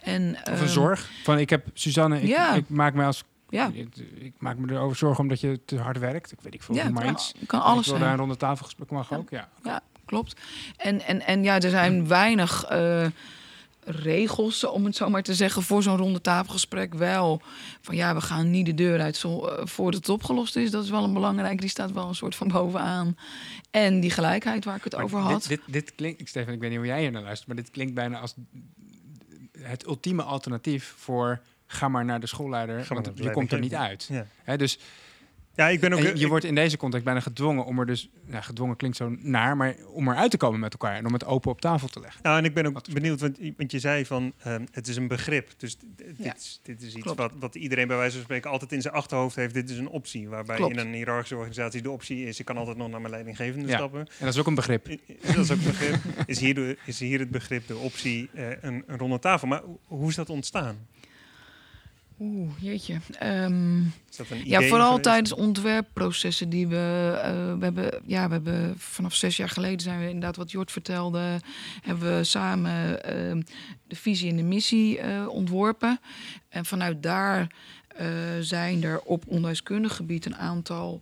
En, Of een ehm, zorg. Van ik heb Suzanne, ik, Ja. ik maak me als Ja, ik, ik maak me erover zorgen omdat je te hard werkt. Ik weet ik veel, ja maar het iets. kan, alles zijn. daar een ronde tafelgesprek mag Ja. ook. Ja. klopt. En, en, en ja, er zijn weinig eh, regels, om het zo maar te zeggen, voor zo'n ronde tafelgesprek. Wel van ja, we gaan niet de deur uit zo, eh, voordat het opgelost is. Dat is wel een belangrijk. Die staat wel een soort van bovenaan. En die gelijkheid waar ik het Maar over had. Dit, dit, dit klinkt, ik Stefan, ik weet niet hoe jij hier naar luistert, maar dit klinkt bijna als het ultieme alternatief voor ga maar naar de schoolleider, want je komt er niet uit. Ja. Hè, dus Ja, ik ben ook. en je, ik- wordt in deze context bijna gedwongen om er dus, nou, gedwongen klinkt zo naar, maar om eruit te komen met elkaar en om het open op tafel te leggen. Nou, en ik ben ook Wat benieuwd, want, want je zei van ehm, het is een begrip. Dus dit, Ja. is, dit is iets wat, wat iedereen bij wijze van spreken altijd in zijn achterhoofd heeft. Dit is een optie. Waarbij Klopt. in een hiërarchische organisatie de optie is: ik kan altijd nog naar mijn leidinggevende Ja. stappen. En dat is ook een begrip. Dat is ook een begrip. Is hier, de, is hier het begrip, de optie, eh, een, een ronde tafel. Maar ho- hoe is dat ontstaan? Oeh, jeetje. Ehm, Ja, vooral geweest? tijdens ontwerpprocessen die we, eh, we hebben. Ja, we hebben vanaf zes jaar geleden zijn we inderdaad wat Jort vertelde, hebben we samen ehm, de visie en de missie eh, ontworpen. En vanuit daar eh, zijn er op onderwijskundig gebied een aantal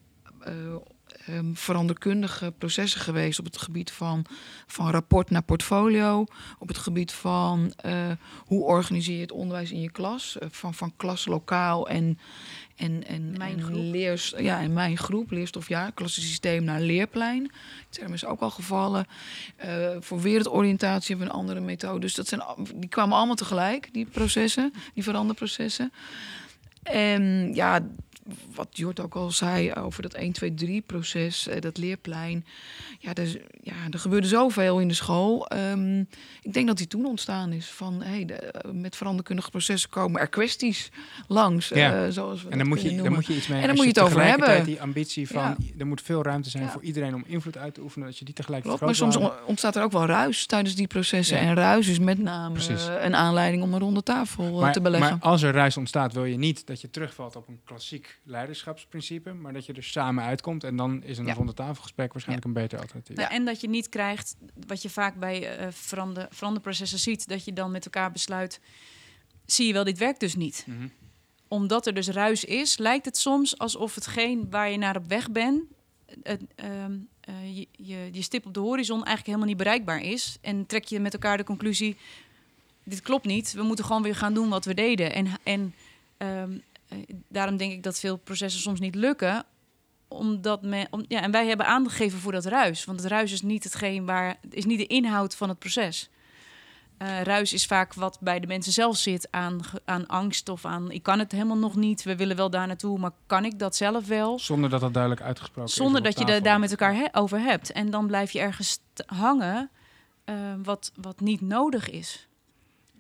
eh, ehm, veranderkundige processen geweest op het gebied van, van rapport naar portfolio, op het gebied van eh, hoe organiseer je het onderwijs in je klas, eh, van, van klas lokaal en, en, en, Mijn en groep. leers, ja, en mijn groep, leerstofjaar, klassensysteem naar leerplein. Die term is ook al gevallen. Eh, voor wereldoriëntatie hebben we een andere methode. Dus dat zijn, die kwamen allemaal tegelijk, die processen, die veranderprocessen. En ja, wat Jort ook al zei over dat 1, 2, 3 proces, eh, dat leerplein. Ja, er, ja, er gebeurde zoveel in de school. Ehm, ik denk dat die toen ontstaan is van hey, de, eh, met veranderkundige processen komen er kwesties langs. Ja. eh, zoals we En dan moet, je, dan moet je iets mee. En dan moet je het over hebben. Die ambitie van Ja. er moet veel ruimte zijn voor iedereen om invloed uit te oefenen. Dat je die tegelijk Klopt, maar soms on- ontstaat er ook wel ruis tijdens die processen. En ruis is met name Precies. een aanleiding om een ronde tafel maar, te beleggen. maar als er ruis ontstaat, wil je niet dat je terugvalt op een klassiek leiderschapsprincipe, maar dat je er samen uitkomt. En dan is een Ja. ronde tafelgesprek waarschijnlijk een beter alternatief. Ja, en dat je niet krijgt wat je vaak bij eh verander, veranderprocessen ziet, dat je dan met elkaar besluit, zie je wel, dit werkt dus niet. Mhm. Omdat er dus ruis is, lijkt het soms alsof hetgeen waar je naar op weg bent, het, ehm, eh, je, je, je stip op de horizon eigenlijk helemaal niet bereikbaar is. En trek je met elkaar de conclusie, dit klopt niet, we moeten gewoon weer gaan doen wat we deden. En, en ehm, eh, daarom denk ik dat veel processen soms niet lukken, omdat men, om, ja, en wij hebben aandacht gegeven voor dat ruis. Want het ruis is niet hetgeen waar, is niet de inhoud van het proces. Eh, ruis is vaak wat bij de mensen zelf zit aan, aan angst of aan ik kan het helemaal nog niet. We willen wel daar naartoe, maar kan ik dat zelf wel? Zonder dat dat duidelijk uitgesproken is. Zonder dat je er daar met elkaar he- over hebt. En dan blijf je ergens hangen eh, wat, wat niet nodig is.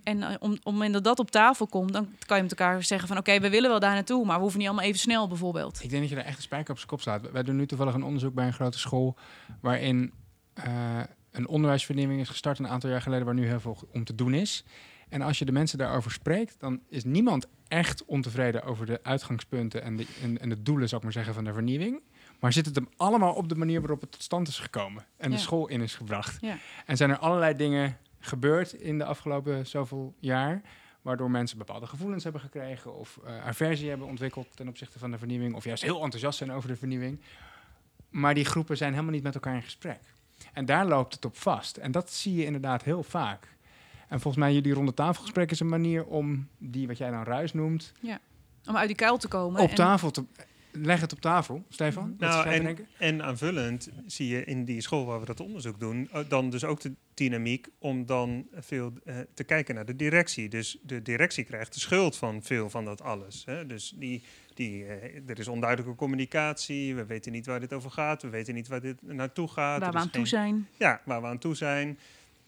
En eh, om, op het moment dat dat op tafel komt, dan kan je met elkaar zeggen van oké, we willen wel daar naartoe, maar we hoeven niet allemaal even snel bijvoorbeeld. Ik denk dat je daar echt een spijker op zijn kop slaat. Wij doen nu toevallig een onderzoek bij een grote school waarin eh, een onderwijsvernieuwing is gestart een aantal jaar geleden, waar nu heel veel om te doen is. En als je de mensen daarover spreekt, dan is niemand echt ontevreden over de uitgangspunten en de, en, en de doelen, zou ik maar zeggen, van de vernieuwing. Maar zit het hem allemaal op de manier waarop het tot stand is gekomen en Ja. de school in is gebracht. Ja. En zijn er allerlei dingen gebeurd in de afgelopen zoveel jaar, waardoor mensen bepaalde gevoelens hebben gekregen of eh, aversie hebben ontwikkeld ten opzichte van de vernieuwing, of juist heel enthousiast zijn over de vernieuwing. Maar die groepen zijn helemaal niet met elkaar in gesprek. En daar loopt het op vast. En dat zie je inderdaad heel vaak. En volgens mij jullie ronde tafelgesprek is een manier om die, wat jij dan ruis noemt, Om uit die kuil te komen. op en- tafel te... leg het op tafel, Stefan. Nou, en, en aanvullend zie je in die school waar we dat onderzoek doen, eh, dan dus ook de dynamiek om dan veel eh, te kijken naar de directie. Dus de directie krijgt de schuld van veel van dat alles. Hè. Dus die, die, eh, er is onduidelijke communicatie, we weten niet waar dit over gaat, we weten niet waar dit naartoe gaat. waar we aan toe zijn. Ja, waar we aan toe zijn.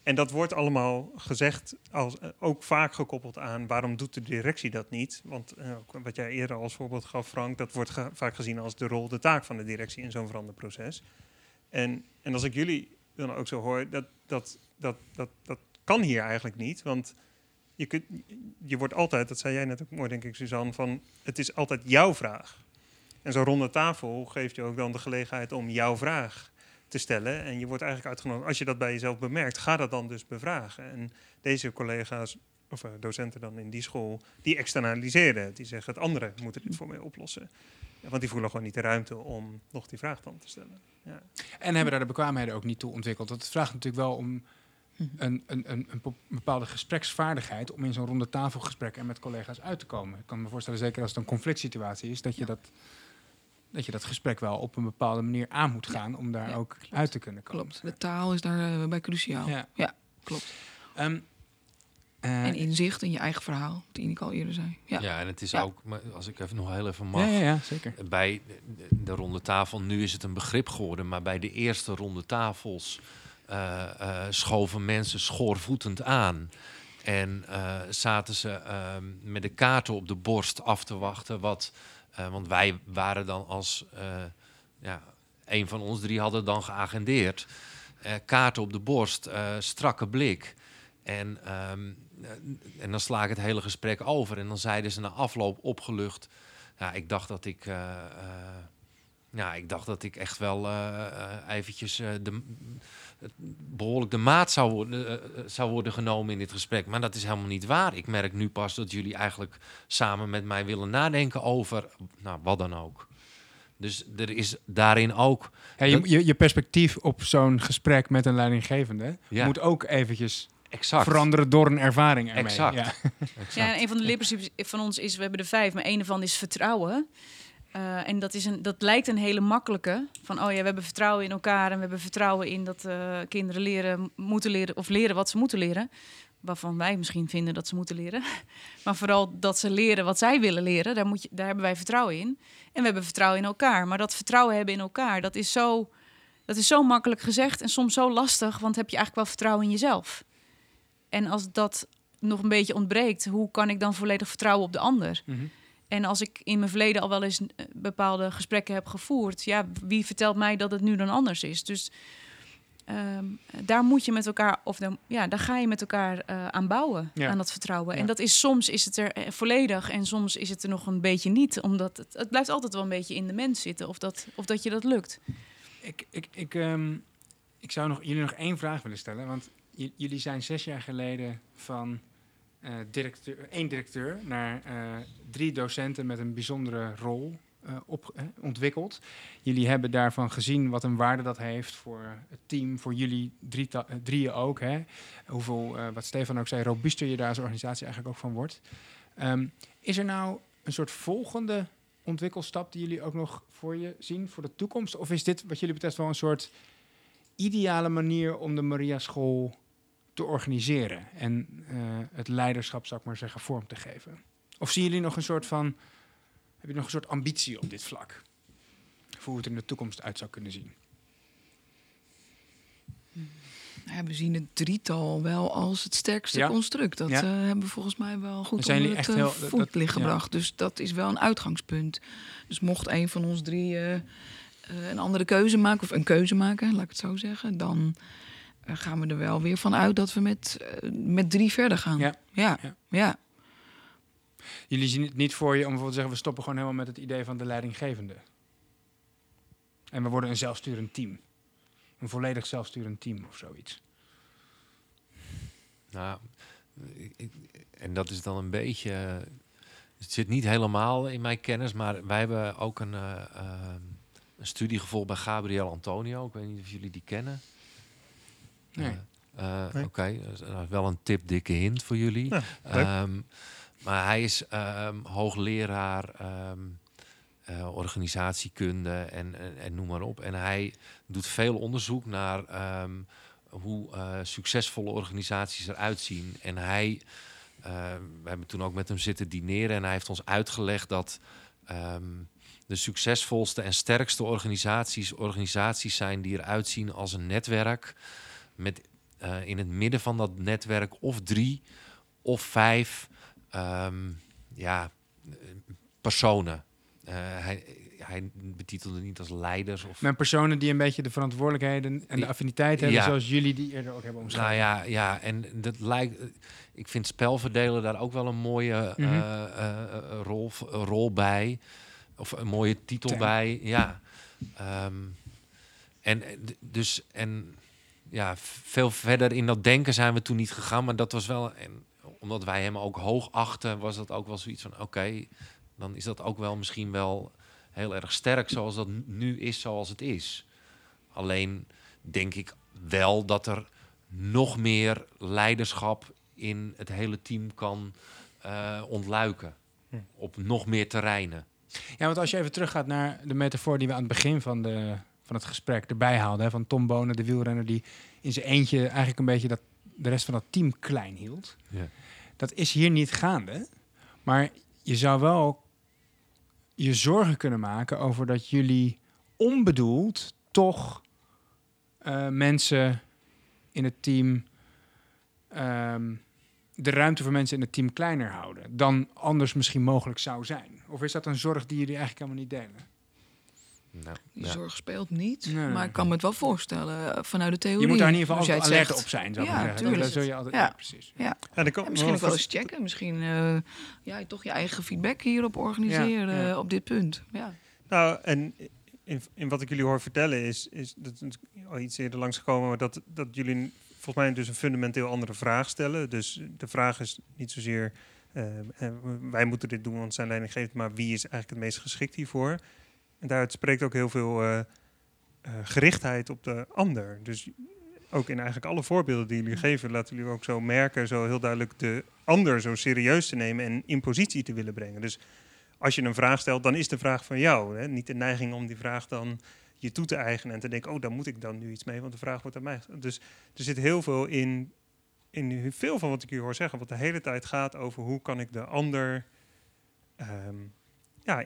En dat wordt allemaal gezegd, als, eh, ook vaak gekoppeld aan waarom doet de directie dat niet? Want eh, wat jij eerder als voorbeeld gaf, Frank, dat wordt vaak gezien als de rol, de taak van de directie in zo'n veranderproces. En, en als ik jullie dan ook zo hoor, dat, dat, dat, dat, dat kan hier eigenlijk niet. Want je, kunt, je wordt altijd, dat zei jij net ook mooi, denk ik, Suzanne, van het is altijd jouw vraag. En zo'n ronde tafel geeft je ook dan de gelegenheid om jouw vraag te stellen. En je wordt eigenlijk uitgenodigd, als je dat bij jezelf bemerkt, ga dat dan dus bevragen. En deze collega's, of eh, docenten dan in die school, die externaliseren. het. Die zeggen, het andere moeten dit voor mij oplossen. Ja, want die voelen gewoon niet de ruimte om nog die vraag dan te stellen. Ja. En hebben daar de bekwaamheden ook niet toe ontwikkeld. Dat het vraagt natuurlijk wel om Hm. een, een, een, een bepaalde gespreksvaardigheid om in zo'n ronde tafelgesprek en met collega's uit te komen. Ik kan me voorstellen, zeker als het een conflict situatie is, dat je, dat, dat, je dat gesprek wel op een bepaalde manier aan moet gaan om daar Ja, ook klopt. uit te kunnen komen. Klopt. De taal is daarbij bij cruciaal. Ja. Ja, klopt. Ehm, eh, En inzicht in je eigen verhaal, wat Ineke al eerder zei. Ja. Ja, en het is Ja. ook, maar als ik even nog heel even mag, ja, ja, ja, zeker. bij de, de ronde tafel, nu is het een begrip geworden, maar bij de eerste ronde tafels eh, eh, schoven mensen schoorvoetend aan. En eh, zaten ze ehm, met de kaarten op de borst af te wachten. Wat, eh, want wij waren dan als, eh, ja, een van ons drie hadden dan geagendeerd. Eh, kaarten op de borst, strakke blik. En, ehm, eh, en dan sla ik het hele gesprek over. En dan zeiden ze na afloop opgelucht. Ja, ik dacht dat ik. ja, ik dacht dat ik echt wel eventjes de, behoorlijk de maat zou worden, eh, eh, zou worden genomen in dit gesprek. Maar dat is helemaal niet waar. Ik merk nu pas dat jullie eigenlijk samen met mij willen nadenken over. Nou, wat dan ook. Dus er is daarin ook. Ja, je, je, je perspectief op zo'n gesprek met een leidinggevende Ja. moet ook eventjes Exact. veranderen door een ervaring ermee. Exact. Ja. exact. Ja, en een van de leerprincipes van ons is, we hebben er vijf, maar een ervan is vertrouwen. Eh, en dat, is een, dat lijkt een hele makkelijke. Van, oh ja, we hebben vertrouwen in elkaar en we hebben vertrouwen in dat eh, kinderen leren, moeten leren of leren wat ze moeten leren. Waarvan wij misschien vinden dat ze moeten leren. <laughs> Maar vooral dat ze leren wat zij willen leren, daar, moet je, daar hebben wij vertrouwen in. En we hebben vertrouwen in elkaar. Maar dat vertrouwen hebben in elkaar, dat is zo, dat is zo makkelijk gezegd en soms zo lastig, want heb je eigenlijk wel vertrouwen in jezelf. En als dat nog een beetje ontbreekt, hoe kan ik dan volledig vertrouwen op de ander? Mhm. En als ik in mijn verleden al wel eens eh, bepaalde gesprekken heb gevoerd, ja, wie vertelt mij dat het nu dan anders is? Dus ehm, daar moet je met elkaar, of dan, ja, daar ga je met elkaar eh, aan bouwen, Ja. aan dat vertrouwen. Ja. En dat is soms is het er eh, volledig en soms is het er nog een beetje niet, omdat het, het blijft altijd wel een beetje in de mens zitten, of dat, of dat je dat lukt. Ik, ik, ik, ehm, ik zou nog, jullie nog één vraag willen stellen. Want jullie zijn zes jaar geleden van directeur, één directeur naar eh, drie docenten met een bijzondere rol eh, op, eh, ontwikkeld. Jullie hebben daarvan gezien wat een waarde dat heeft voor het team, voor jullie drie eh, drieën ook. Hè? Hoeveel, eh, wat Stefan ook zei, robuuster je daar als organisatie eigenlijk ook van wordt. Ehm, is er nou een soort volgende ontwikkelstap die jullie ook nog voor je zien voor de toekomst? Of is dit wat jullie betreft wel een soort ideale manier om de Maria School te organiseren en eh, het leiderschap, zou ik maar zeggen, vorm te geven? Of zien jullie nog een soort van, heb je nog een soort ambitie op dit vlak? Voor hoe het er in de toekomst uit zou kunnen zien? Ja, we zien het drietal wel als het sterkste Ja. construct. Dat Ja. eh, hebben we volgens mij wel goed zijn onder het echt eh, heel- voetlicht dat- gebracht. Dus dat is wel een uitgangspunt. Dus mocht een van ons drie een andere keuze maken, of een keuze maken, laat ik het zo zeggen, dan gaan we er wel weer van uit dat we met, eh, met drie verder gaan. Ja. ja. Ja. ja. Jullie zien het niet voor je om bijvoorbeeld te zeggen, we stoppen gewoon helemaal met het idee van de leidinggevende. En we worden een zelfsturend team. Een volledig zelfsturend team of zoiets. Nou, ik- ik- en dat is dan een beetje. eh, Het zit niet helemaal in mijn kennis, maar wij hebben ook een, eh, ehm, een studie gevolgd bij Gabriel Antonio. Ik weet niet of jullie die kennen. Nee. Eh, eh, Nee. Oké, dat is, eh, wel een tip, dikke hint voor jullie. Ja. Ehm, maar hij is ehm, hoogleraar ehm, eh, organisatiekunde en, en, en noem maar op. En hij doet veel onderzoek naar ehm, hoe eh, succesvolle organisaties eruit zien. En hij, we hebben toen ook met hem zitten dineren en hij heeft ons uitgelegd dat ehm, de succesvolste en sterkste organisaties organisaties zijn die eruit zien als een netwerk met eh, in het midden van dat netwerk of drie of vijf ehm, ja, personen. Eh, hij, hij betitelde niet als leiders of Met personen die een beetje de verantwoordelijkheden en de affiniteit hebben, Ja. zoals jullie die eerder ook hebben omschreven. Nou ja, ja, en dat lijkt. Ik vind spelverdelen daar ook wel een mooie Mhm. eh, rol, rol bij. Of een mooie titel bij. Ja. Ehm, en dus en ja, veel verder in dat denken zijn we toen niet gegaan. Maar dat was wel. En omdat wij hem ook hoog achten, was dat ook wel zoiets van: oké, dan is dat ook wel misschien wel heel erg sterk zoals dat nu is, zoals het is. Alleen denk ik wel dat er nog meer leiderschap in het hele team kan eh, ontluiken. Hm. Op nog meer terreinen. Ja, want als je even teruggaat naar de metafoor die we aan het begin van, de, van het gesprek erbij haalden. Hè, van Tom Bonen, de wielrenner die in zijn eentje eigenlijk een beetje dat, de rest van dat team klein hield. Ja. Dat is hier niet gaande. Maar je zou wel je zorgen kunnen maken over dat jullie onbedoeld toch eh, mensen in het team. ehm, de ruimte voor mensen in het team kleiner houden dan anders misschien mogelijk zou zijn? Of is dat een zorg die jullie eigenlijk helemaal niet delen? Nou, Die ja. zorg speelt niet, Nee, nee. maar ik kan me het wel voorstellen eh, vanuit de theorie. Je moet daar in ieder geval alert zegt. op zijn, zou ik Ja, maar zeggen. tuurlijk. Dat zul je altijd, Ja. ja. precies. Ja. Ja, dan kan- Ja, misschien ook wel eens checken. Misschien eh, ja, toch je eigen feedback hierop organiseren Ja, ja. op dit punt. Ja. Nou, en in, in wat ik jullie hoor vertellen is, is dat is al iets eerder langsgekomen, maar dat, dat jullie volgens mij dus een fundamenteel andere vraag stellen. Dus de vraag is niet zozeer, eh, eh, wij moeten dit doen, want zijn leidinggevend, maar wie is eigenlijk het meest geschikt hiervoor? En daaruit spreekt ook heel veel eh, eh, gerichtheid op de ander. Dus ook in eigenlijk alle voorbeelden die jullie geven, laten jullie ook zo merken, zo heel duidelijk de ander zo serieus te nemen en in positie te willen brengen. Dus als je een vraag stelt, dan is de vraag van jou. Hè? Niet de neiging om die vraag dan je toe te eigenen en te denken, oh, daar moet ik dan nu iets mee, want de vraag wordt aan mij. Dus er zit heel veel in, in veel van wat ik u hoor zeggen, wat de hele tijd gaat over hoe kan ik de ander, ehm, ja,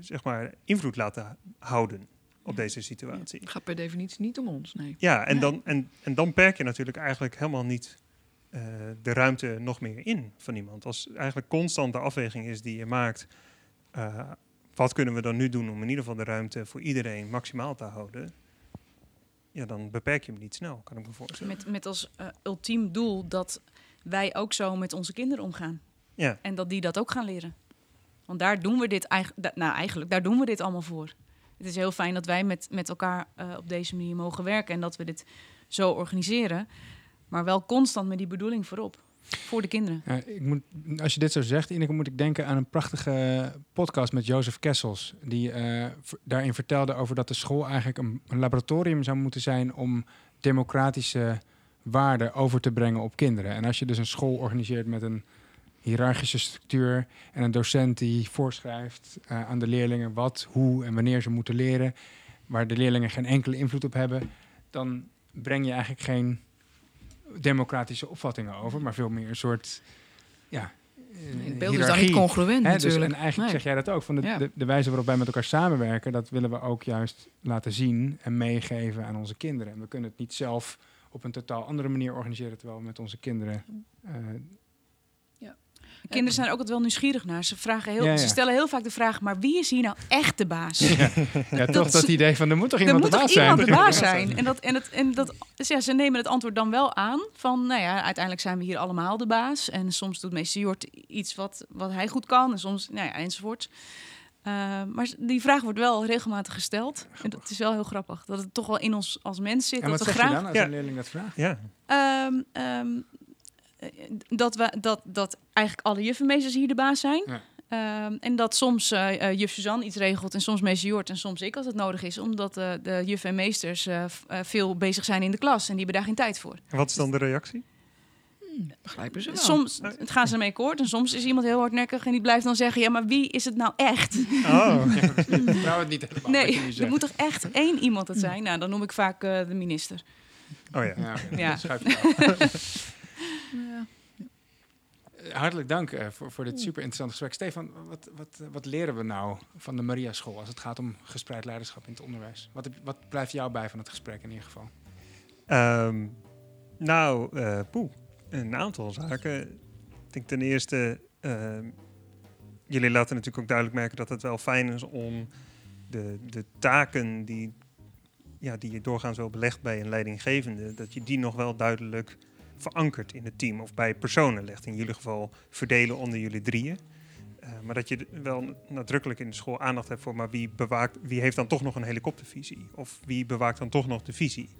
zeg maar, invloed laten houden op Ja. deze situatie. Het gaat per definitie niet om ons, nee. Ja, en, Nee. dan, en, en dan perk je natuurlijk eigenlijk helemaal niet eh, de ruimte nog meer in van iemand. Als eigenlijk constant de afweging is die je maakt, eh, wat kunnen we dan nu doen om in ieder geval de ruimte voor iedereen maximaal te houden? Ja, dan beperk je hem niet snel, kan ik me voorstellen. Met, met als eh, ultiem doel dat wij ook zo met onze kinderen omgaan. Ja. En dat die dat ook gaan leren. Want daar doen we dit eigenlijk, nou eigenlijk, daar doen we dit allemaal voor. Het is heel fijn dat wij met, met elkaar eh, op deze manier mogen werken en dat we dit zo organiseren. Maar wel constant met die bedoeling voorop. Voor de kinderen. Ja, ik moet, als je dit zo zegt, Ineke, moet ik denken aan een prachtige podcast met Jozef Kessels. Die eh, daarin vertelde over dat de school eigenlijk een, een laboratorium zou moeten zijn om democratische waarden over te brengen op kinderen. En als je dus een school organiseert met een hiërarchische structuur en een docent die voorschrijft eh, aan de leerlingen wat, hoe en wanneer ze moeten leren, waar de leerlingen geen enkele invloed op hebben, dan breng je eigenlijk geen democratische opvattingen over, maar veel meer een soort ja, eh, Het beeld is dan niet congruent dus, natuurlijk. en eigenlijk Nee. zeg jij dat ook. Van de, Ja. de, de wijze waarop wij met elkaar samenwerken, dat willen we ook juist laten zien en meegeven aan onze kinderen. En we kunnen het niet zelf op een totaal andere manier organiseren, terwijl we met onze kinderen. eh, Kinderen zijn er ook altijd wel nieuwsgierig naar. Ze, vragen heel, Ja, ja. ze stellen heel vaak de vraag, maar wie is hier nou echt de baas? <laughs> ja, toch dat idee van er moet toch iemand moet de toch baas zijn. iemand de baas <laughs> zijn? En, dat, en, het, en dat, dus ja, ze nemen het antwoord dan wel aan van, nou ja, uiteindelijk zijn we hier allemaal de baas. En soms doet meester Jort iets wat, wat hij goed kan en soms, nou ja, enzovoort. Eh, maar die vraag wordt wel regelmatig gesteld. En dat is wel heel grappig, dat het toch wel in ons als mens zit. En wat dat we zeg je graag dan als Ja. een leerling dat vraagt? Ja, Ehm, ehm, eh, dat, we, dat, dat eigenlijk alle juffenmeesters hier de baas zijn. Ja. Ehm, en dat soms eh eh, juf Suzanne iets regelt en soms meester Jort en soms ik als het nodig is. Omdat eh, de juffen en meesters eh, eh, veel bezig zijn in de klas en die hebben daar geen tijd voor. en wat is dan de reactie? Hmm, begrijpen ze wel. Soms het gaan ze ermee akkoord en soms is iemand heel hardnekkig en die blijft dan zeggen: Ja, maar wie is het nou echt? Oh, <laughs> Ik vertrouw het niet helemaal. Nee, er moet toch echt één iemand het zijn? Nou, dan noem ik vaak eh, de minister. oh ja. Ja. <laughs> Ja. Hartelijk dank eh, voor, voor dit super interessante gesprek. Stefan, wat, wat, wat leren we nou van de Maria School als het gaat om gespreid leiderschap in het onderwijs? Wat, heb- wat blijft jou bij van het gesprek in ieder geval? Ehm, nou, eh poeh, een aantal zaken. Ik denk ten eerste, ehm, jullie laten natuurlijk ook duidelijk merken dat het wel fijn is om de, de taken die, ja, die je doorgaans wel belegt bij een leidinggevende, dat je die nog wel duidelijk verankert in het team of bij personen legt. In jullie geval verdelen onder jullie drieën. Eh, maar dat je wel nadrukkelijk in de school aandacht hebt voor, maar wie, bewaakt, wie heeft dan toch nog een helikoptervisie? Of wie bewaakt dan toch nog de visie?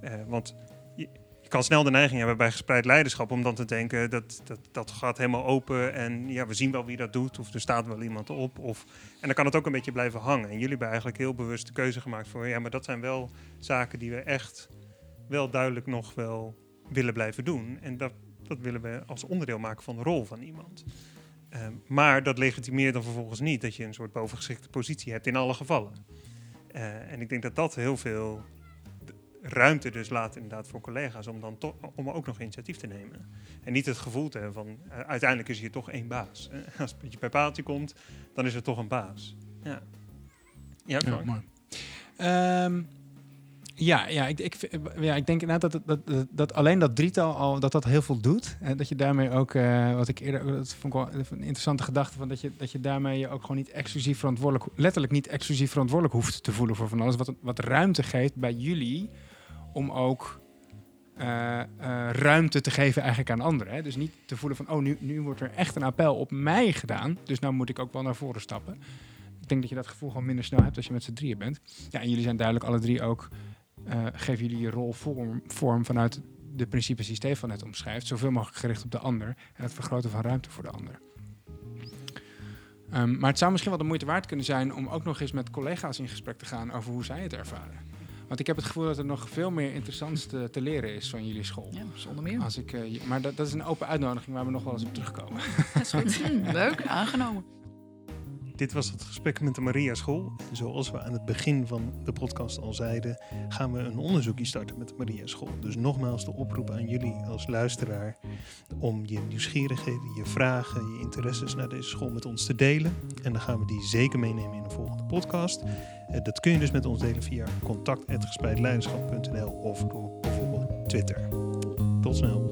Eh, want je, je kan snel de neiging hebben bij gespreid leiderschap om dan te denken dat dat, dat gaat helemaal open en ja, we zien wel wie dat doet of er staat wel iemand op. Of, en dan kan het ook een beetje blijven hangen. En jullie hebben eigenlijk heel bewust de keuze gemaakt voor ja, maar dat zijn wel zaken die we echt wel duidelijk nog wel willen blijven doen. En dat, dat willen we als onderdeel maken van de rol van iemand. Ehm, maar dat legitimeert dan vervolgens niet dat je een soort bovengeschikte positie hebt in alle gevallen. Eh, en ik denk dat dat heel veel ruimte dus laat inderdaad voor collega's om dan toch om ook nog initiatief te nemen. En niet het gevoel te hebben van eh, uiteindelijk is hier toch één baas. Eh, <laughs> als het een beetje bij paaltje komt, dan is er toch een baas. Ja. Ja, Frank? mooi. Ehm, ja, ja, ik, ik, ja, ik denk inderdaad dat, dat, dat, alleen dat drietal al dat dat heel veel doet. En dat je daarmee ook, eh, wat ik eerder, dat vond ik wel een interessante gedachte, van dat je, dat je daarmee je ook gewoon niet exclusief verantwoordelijk, letterlijk niet exclusief verantwoordelijk hoeft te voelen voor van alles. Wat, wat ruimte geeft bij jullie om ook eh, eh, ruimte te geven eigenlijk aan anderen. Hè? Dus niet te voelen van, oh, nu, nu wordt er echt een appel op mij gedaan. Dus nou moet ik ook wel naar voren stappen. Ik denk dat je dat gevoel gewoon minder snel hebt als je met z'n drieën bent. Ja, en jullie zijn duidelijk alle drie ook, eh, geven jullie je rol vorm, vorm vanuit de principes die Stefan net omschrijft. Zoveel mogelijk gericht op de ander en het vergroten van ruimte voor de ander. Ehm, maar het zou misschien wel de moeite waard kunnen zijn om ook nog eens met collega's in gesprek te gaan over hoe zij het ervaren. Want ik heb het gevoel dat er nog veel meer interessants te, te leren is van jullie school. Ja, zonder meer. Als ik, eh, maar dat, dat is een open uitnodiging waar we nog wel eens op terugkomen. Hmm, <laughs> leuk, aangenomen. Dit was het gesprek met de Maria School. Zoals we aan het begin van de podcast al zeiden, gaan we een onderzoekje starten met de Maria School. Dus nogmaals de oproep aan jullie als luisteraar om je nieuwsgierigheden, je vragen, je interesses naar deze school met ons te delen. En dan gaan we die zeker meenemen in een volgende podcast. Eh, Dat kun je dus met ons delen via contact.gespreidleiderschap.nl of door bijvoorbeeld Twitter. Tot snel.